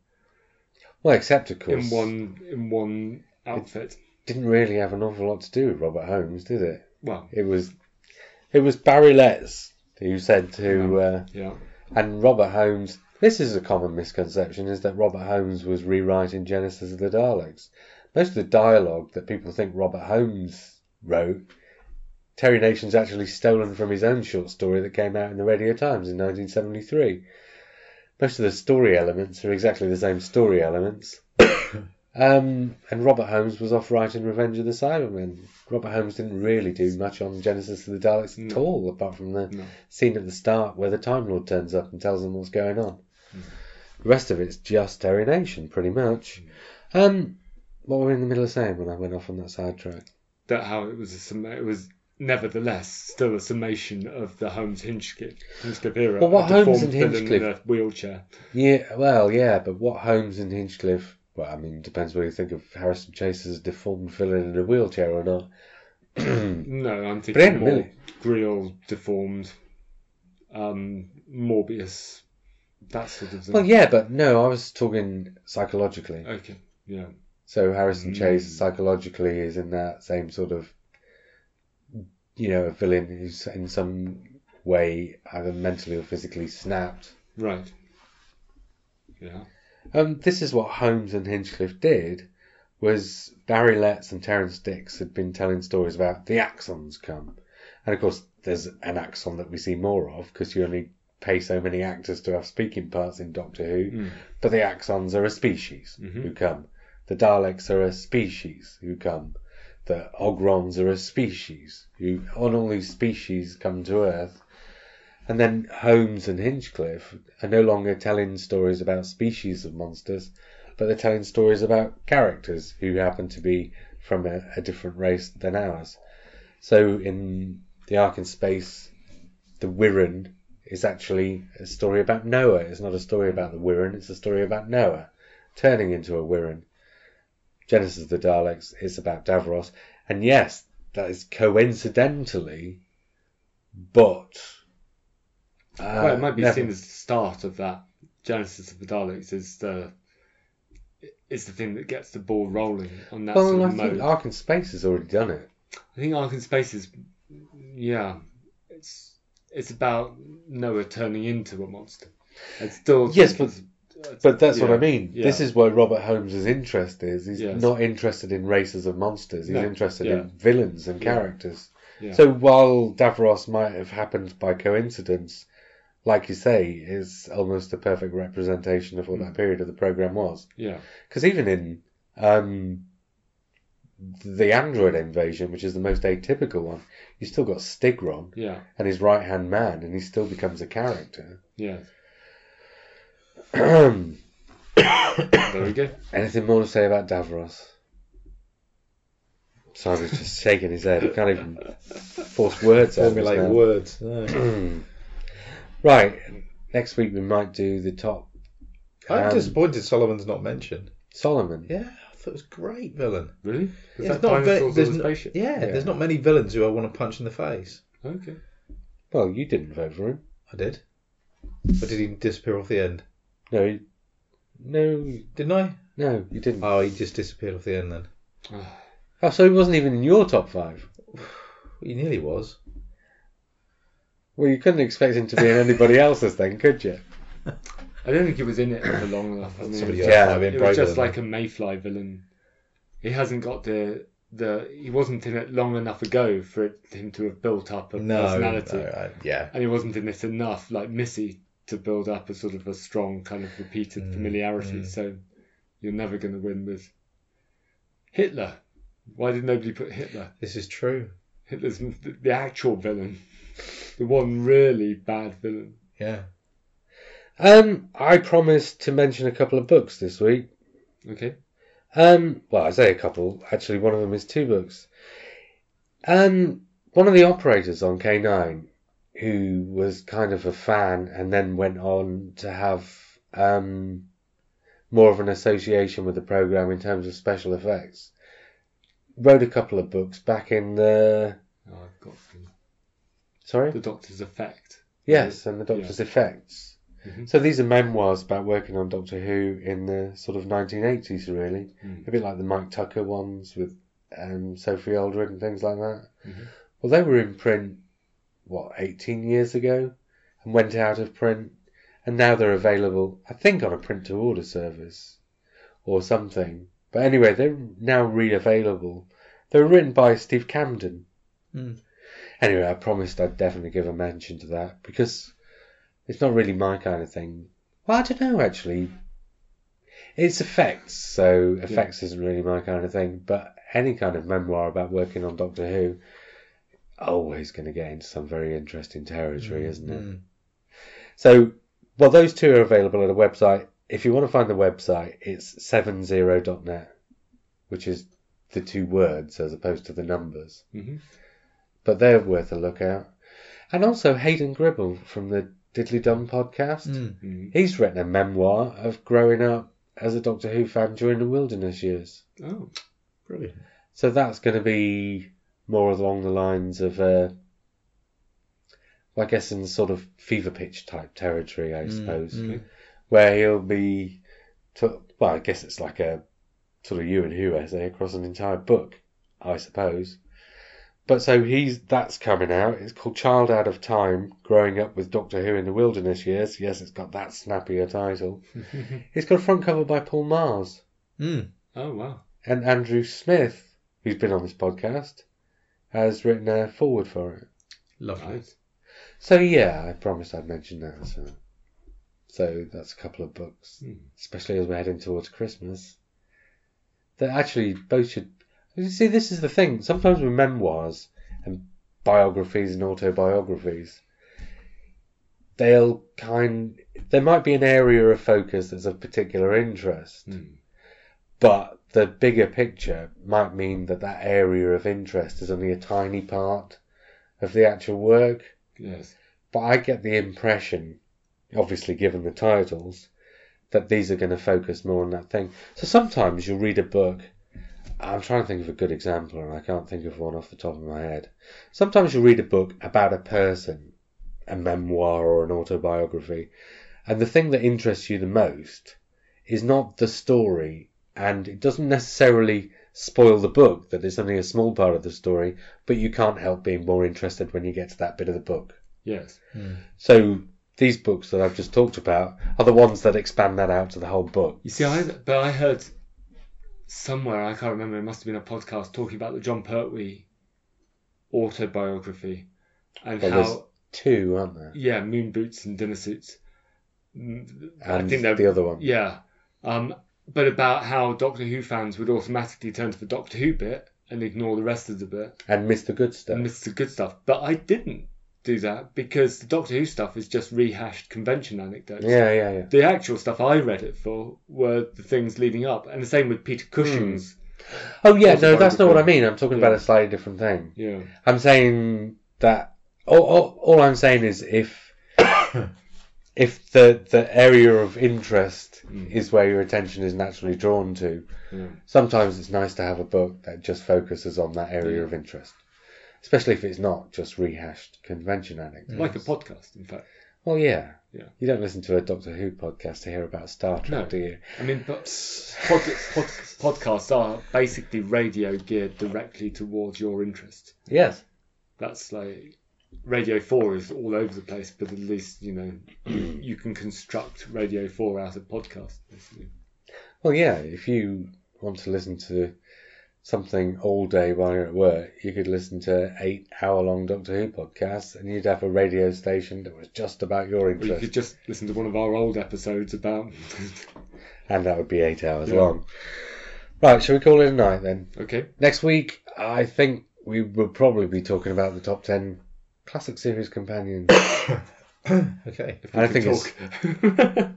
Well, except of course, in one in one outfit. didn't really have an awful lot to do with Robert Holmes, did it? Well, It was, it was Barry Letts who said to, uh, yeah, and Robert Holmes. This is a common misconception: is that Robert Holmes was rewriting Genesis of the Daleks. Most of the dialogue that people think Robert Holmes wrote, Terry Nation's actually stolen from his own short story that came out in the Radio Times in 1973. Most of the story elements are exactly the same story elements. um, and Robert Holmes was off writing Revenge of the Cybermen. Robert Holmes didn't really do much on Genesis of the Daleks at No. all, apart from the no, scene at the start where the Time Lord turns up and tells them what's going on. The rest of it's just Terry Nation, pretty much. Um, what were we in the middle of saying when I went off on that sidetrack? that how it was a sum- it was nevertheless still a summation of the Holmes Hinchcliffe, Hinchcliffe era. Well, what a Holmes deformed and villain Hinchcliffe- in a wheelchair. Yeah, well, yeah, but what Holmes and Hinchcliffe? Well, I mean, depends whether you think of Harrison Chase as a deformed villain in a wheelchair or not. No, I'm thinking more really. Greel deformed, um, Morbius, that sort of thing. well, yeah, but no, I was talking psychologically. Okay, yeah, So Harrison. Chase psychologically is in that same sort of, you know, a villain who's in some way either mentally or physically snapped. right. Yeah, Um, this is what Holmes and Hinchcliffe did. Was Barry Letts and Terrance Dicks had been telling stories about the Axons come, and of course there's an Axon that we see more of because you only pay so many actors to have speaking parts in Doctor Who. Mm. But the Axons are a species Mhm. who come. The Daleks are a species who come. The Ogrons are a species who, on all these species, come to Earth. And then Holmes and Hinchcliffe are no longer telling stories about species of monsters, but they're telling stories about characters who happen to be from a, a different race than ours. So in The Ark in Space, the Wirrn is actually a story about Noah. It's not a story about the Wirrn, it's a story about Noah turning into a Wirrn. Genesis of the Daleks is about Davros. And yes, that is coincidentally, but. Uh, well, it might be never- seen as the start of that. Genesis of the Daleks is the is the thing that gets the ball rolling on that Well, sort I of think. Ark in Space has already done it. I think Ark in Space is, yeah, it's it's about Noah turning into a monster. It's still Yes, but- But that's what I mean. yeah. This is where Robert Holmes' interest is. He's Yes. not interested in races of monsters. He's No, interested yeah. in villains and Yeah. characters. Yeah. So while Davros might have happened by coincidence, like you say, is almost a perfect representation of what Mm. that period of the program was. yeah, Because even in um, the android invasion, which is the most atypical one, you still got Styggron yeah, and his right hand man, and he still becomes a character. yeah. Anything There we go. more to say about Davros? Simon's just shaking his head. He can't even force words out. Formulate words. No. right. Next week we might do the top. I'm um, disappointed Solomon's not mentioned. Solomon. Yeah, thought it was a great villain. Really? Is Yeah, that there's not ve- dinosaurs there's on the no- spaceship? Yeah, Yeah. there's not many villains who I want to punch in the face. Okay. Well, you didn't vote for him. I did. But did he disappear off the end? No, you- no, Didn't I? no, you didn't. Oh, he just disappeared off the end then. Oh, so he wasn't even in your top five. He nearly was. Well, you couldn't expect him to be in anybody else's then, could you? I don't think he was in it for long enough. I mean, Somebody it else Yeah, might have been was braver just than like a Mayfly villain. He hasn't got the the. He wasn't in it long enough ago for it, him to have built up a no, personality, no, I- yeah. and he wasn't in it enough, like Missy, to build up a sort of a strong kind of repeated Mm, familiarity. mm. So you're never going to win with Hitler. Why did nobody put Hitler? This is true. Hitler's the, the actual villain, the one really bad villain. Yeah. Um, I promised to mention a couple of books this week. Okay. Um, well, I say a couple. Actually, one of them is two books. Um, one of the operators on K9, who was kind of a fan and then went on to have um, more of an association with the program in terms of special effects, wrote a couple of books back in the. Oh, I've got the, Sorry? the Doctor's Effect. Yes, and the Doctor's effects. Mhm. So these are memoirs about working on Doctor Who in the sort of 1980s, really. Mm. A bit like the Mike Tucker ones with um, Sophie Aldred and things like that. Mhm. Well, they were in print, what, 18 years ago? And went out of print. And now they're available, I think, on a print to order service or something. But anyway, they're now re available. They were written by Steve Camden. Mm. Anyway, I promised I'd definitely give a mention to that because it's not really my kind of thing. Well, I don't know actually. It's effects, so effects isn't really my kind of thing. But any kind of memoir about working on Doctor Who, always going to get into some very interesting territory, isn't it? Mm. So, well, those two are available at a website. If you want to find the website, it's 70.net, which is the two words as opposed to the numbers. hmm But they're worth a look at. And also Hayden Gribble from the Diddly Dum podcast. Mm. hmm He's written a memoir of growing up as a Doctor Who fan during the wilderness years. Oh, Brilliant. So that's going to be more along the lines of, uh, I guess, in sort of fever pitch type territory, I Mm, suppose, mm. where he'll be, to, well, I guess it's like a sort of you and Who essay across an entire book, I suppose. But so he's that's coming out. It's called Child Out of Time: Growing Up with Doctor Who in the Wilderness Years. Yes, it's got that snappy a title. It's got a front cover by Paul Mars Mm. oh wow. and Andrew Smith, who's been on this podcast, has written a forward for it. Lovely. Nice. So yeah, I promised I'd mention that. So, so that's a couple of books, Hmm. especially as we're heading towards Christmas. That actually both should. You see, this is the thing. Sometimes with memoirs and biographies and autobiographies, they'll kind. There might be an area of focus that's of particular interest, Hmm. but the bigger picture might mean that that area of interest is only a tiny part of the actual work. Yes. But I get the impression, obviously given the titles, that these are going to focus more on that thing. So sometimes you'll read a book. I'm trying to think of a good example, and I can't think of one off the top of my head. Sometimes you'll read a book about a person, a memoir or an autobiography, and the thing that interests you the most is not the story, and it doesn't necessarily spoil the book that it's only a small part of the story, but you can't help being more interested when you get to that bit of the book. Yes. Mm. So these books that I've just talked about are the ones that expand that out to the whole book. You see, I but I heard somewhere I can't remember. It must have been a podcast talking about the Jon Pertwee autobiography and Well, how there's two, aren't there? yeah, moon boots and dinner suits. Mm, I And think they're the other one. Yeah. Um, but about how Doctor Who fans would automatically turn to the Doctor Who bit and ignore the rest of the bit And miss the good stuff. and miss the good stuff. But I didn't do that because the Doctor Who stuff is just rehashed convention anecdotes. yeah, yeah, yeah. The actual stuff I read it for were the things leading up, and the same with Peter Cushing's. Oh yeah, no, that's not what I mean. I'm talking Yeah. about a slightly different thing. Yeah. I'm saying that all, all, all I'm saying is if if the the area of interest Mm. is where your attention is naturally drawn to, Yeah. sometimes it's nice to have a book that just focuses on that area Yeah. of interest. Especially if it's not just rehashed convention anecdotes. Like a podcast, in fact. Well, yeah. Yeah. You don't listen to a Doctor Who podcast to hear about Star Trek, No. do you? I mean, but pod, pod, podcasts are basically radio geared directly towards your interest. Yes. That's like Radio 4 is all over the place, but at least, you know, you, you can construct Radio 4 out of podcasts, basically. Well, yeah. If you want to listen to something all day while you're at work, you could listen to eight hour long Doctor Who podcasts and you'd have a radio station that was just about your Or you interest. could just listen to one of our old episodes about. And that would be eight hours Yeah. long. Right, shall we call it a night then? okay. Next week, I think we will probably be talking about the top 10 classic series companions. Okay. If I think talk.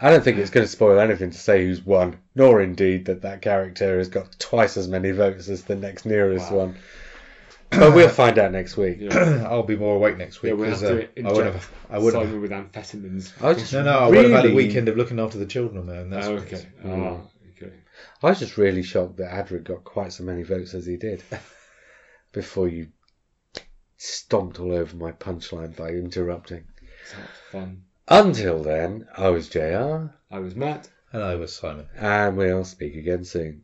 I don't think it's going to spoil anything to say who's won, nor indeed that that character has got twice as many votes as the next nearest Wow. one. But we'll find out next week. yeah. I'll be more awake next week yeah, we'll have 'cause, to uh, I would have. I would have. With amphetamines. I just No, no. I would have had a weekend of looking after the children, man. That's Oh, okay. is. Ah, okay. I was just really shocked that Adric got quite so many votes as he did before you stomped all over my punchline by interrupting. Sounds fun. Until then, I was JR, I was Matt. And I was Simon. and we'll speak again soon.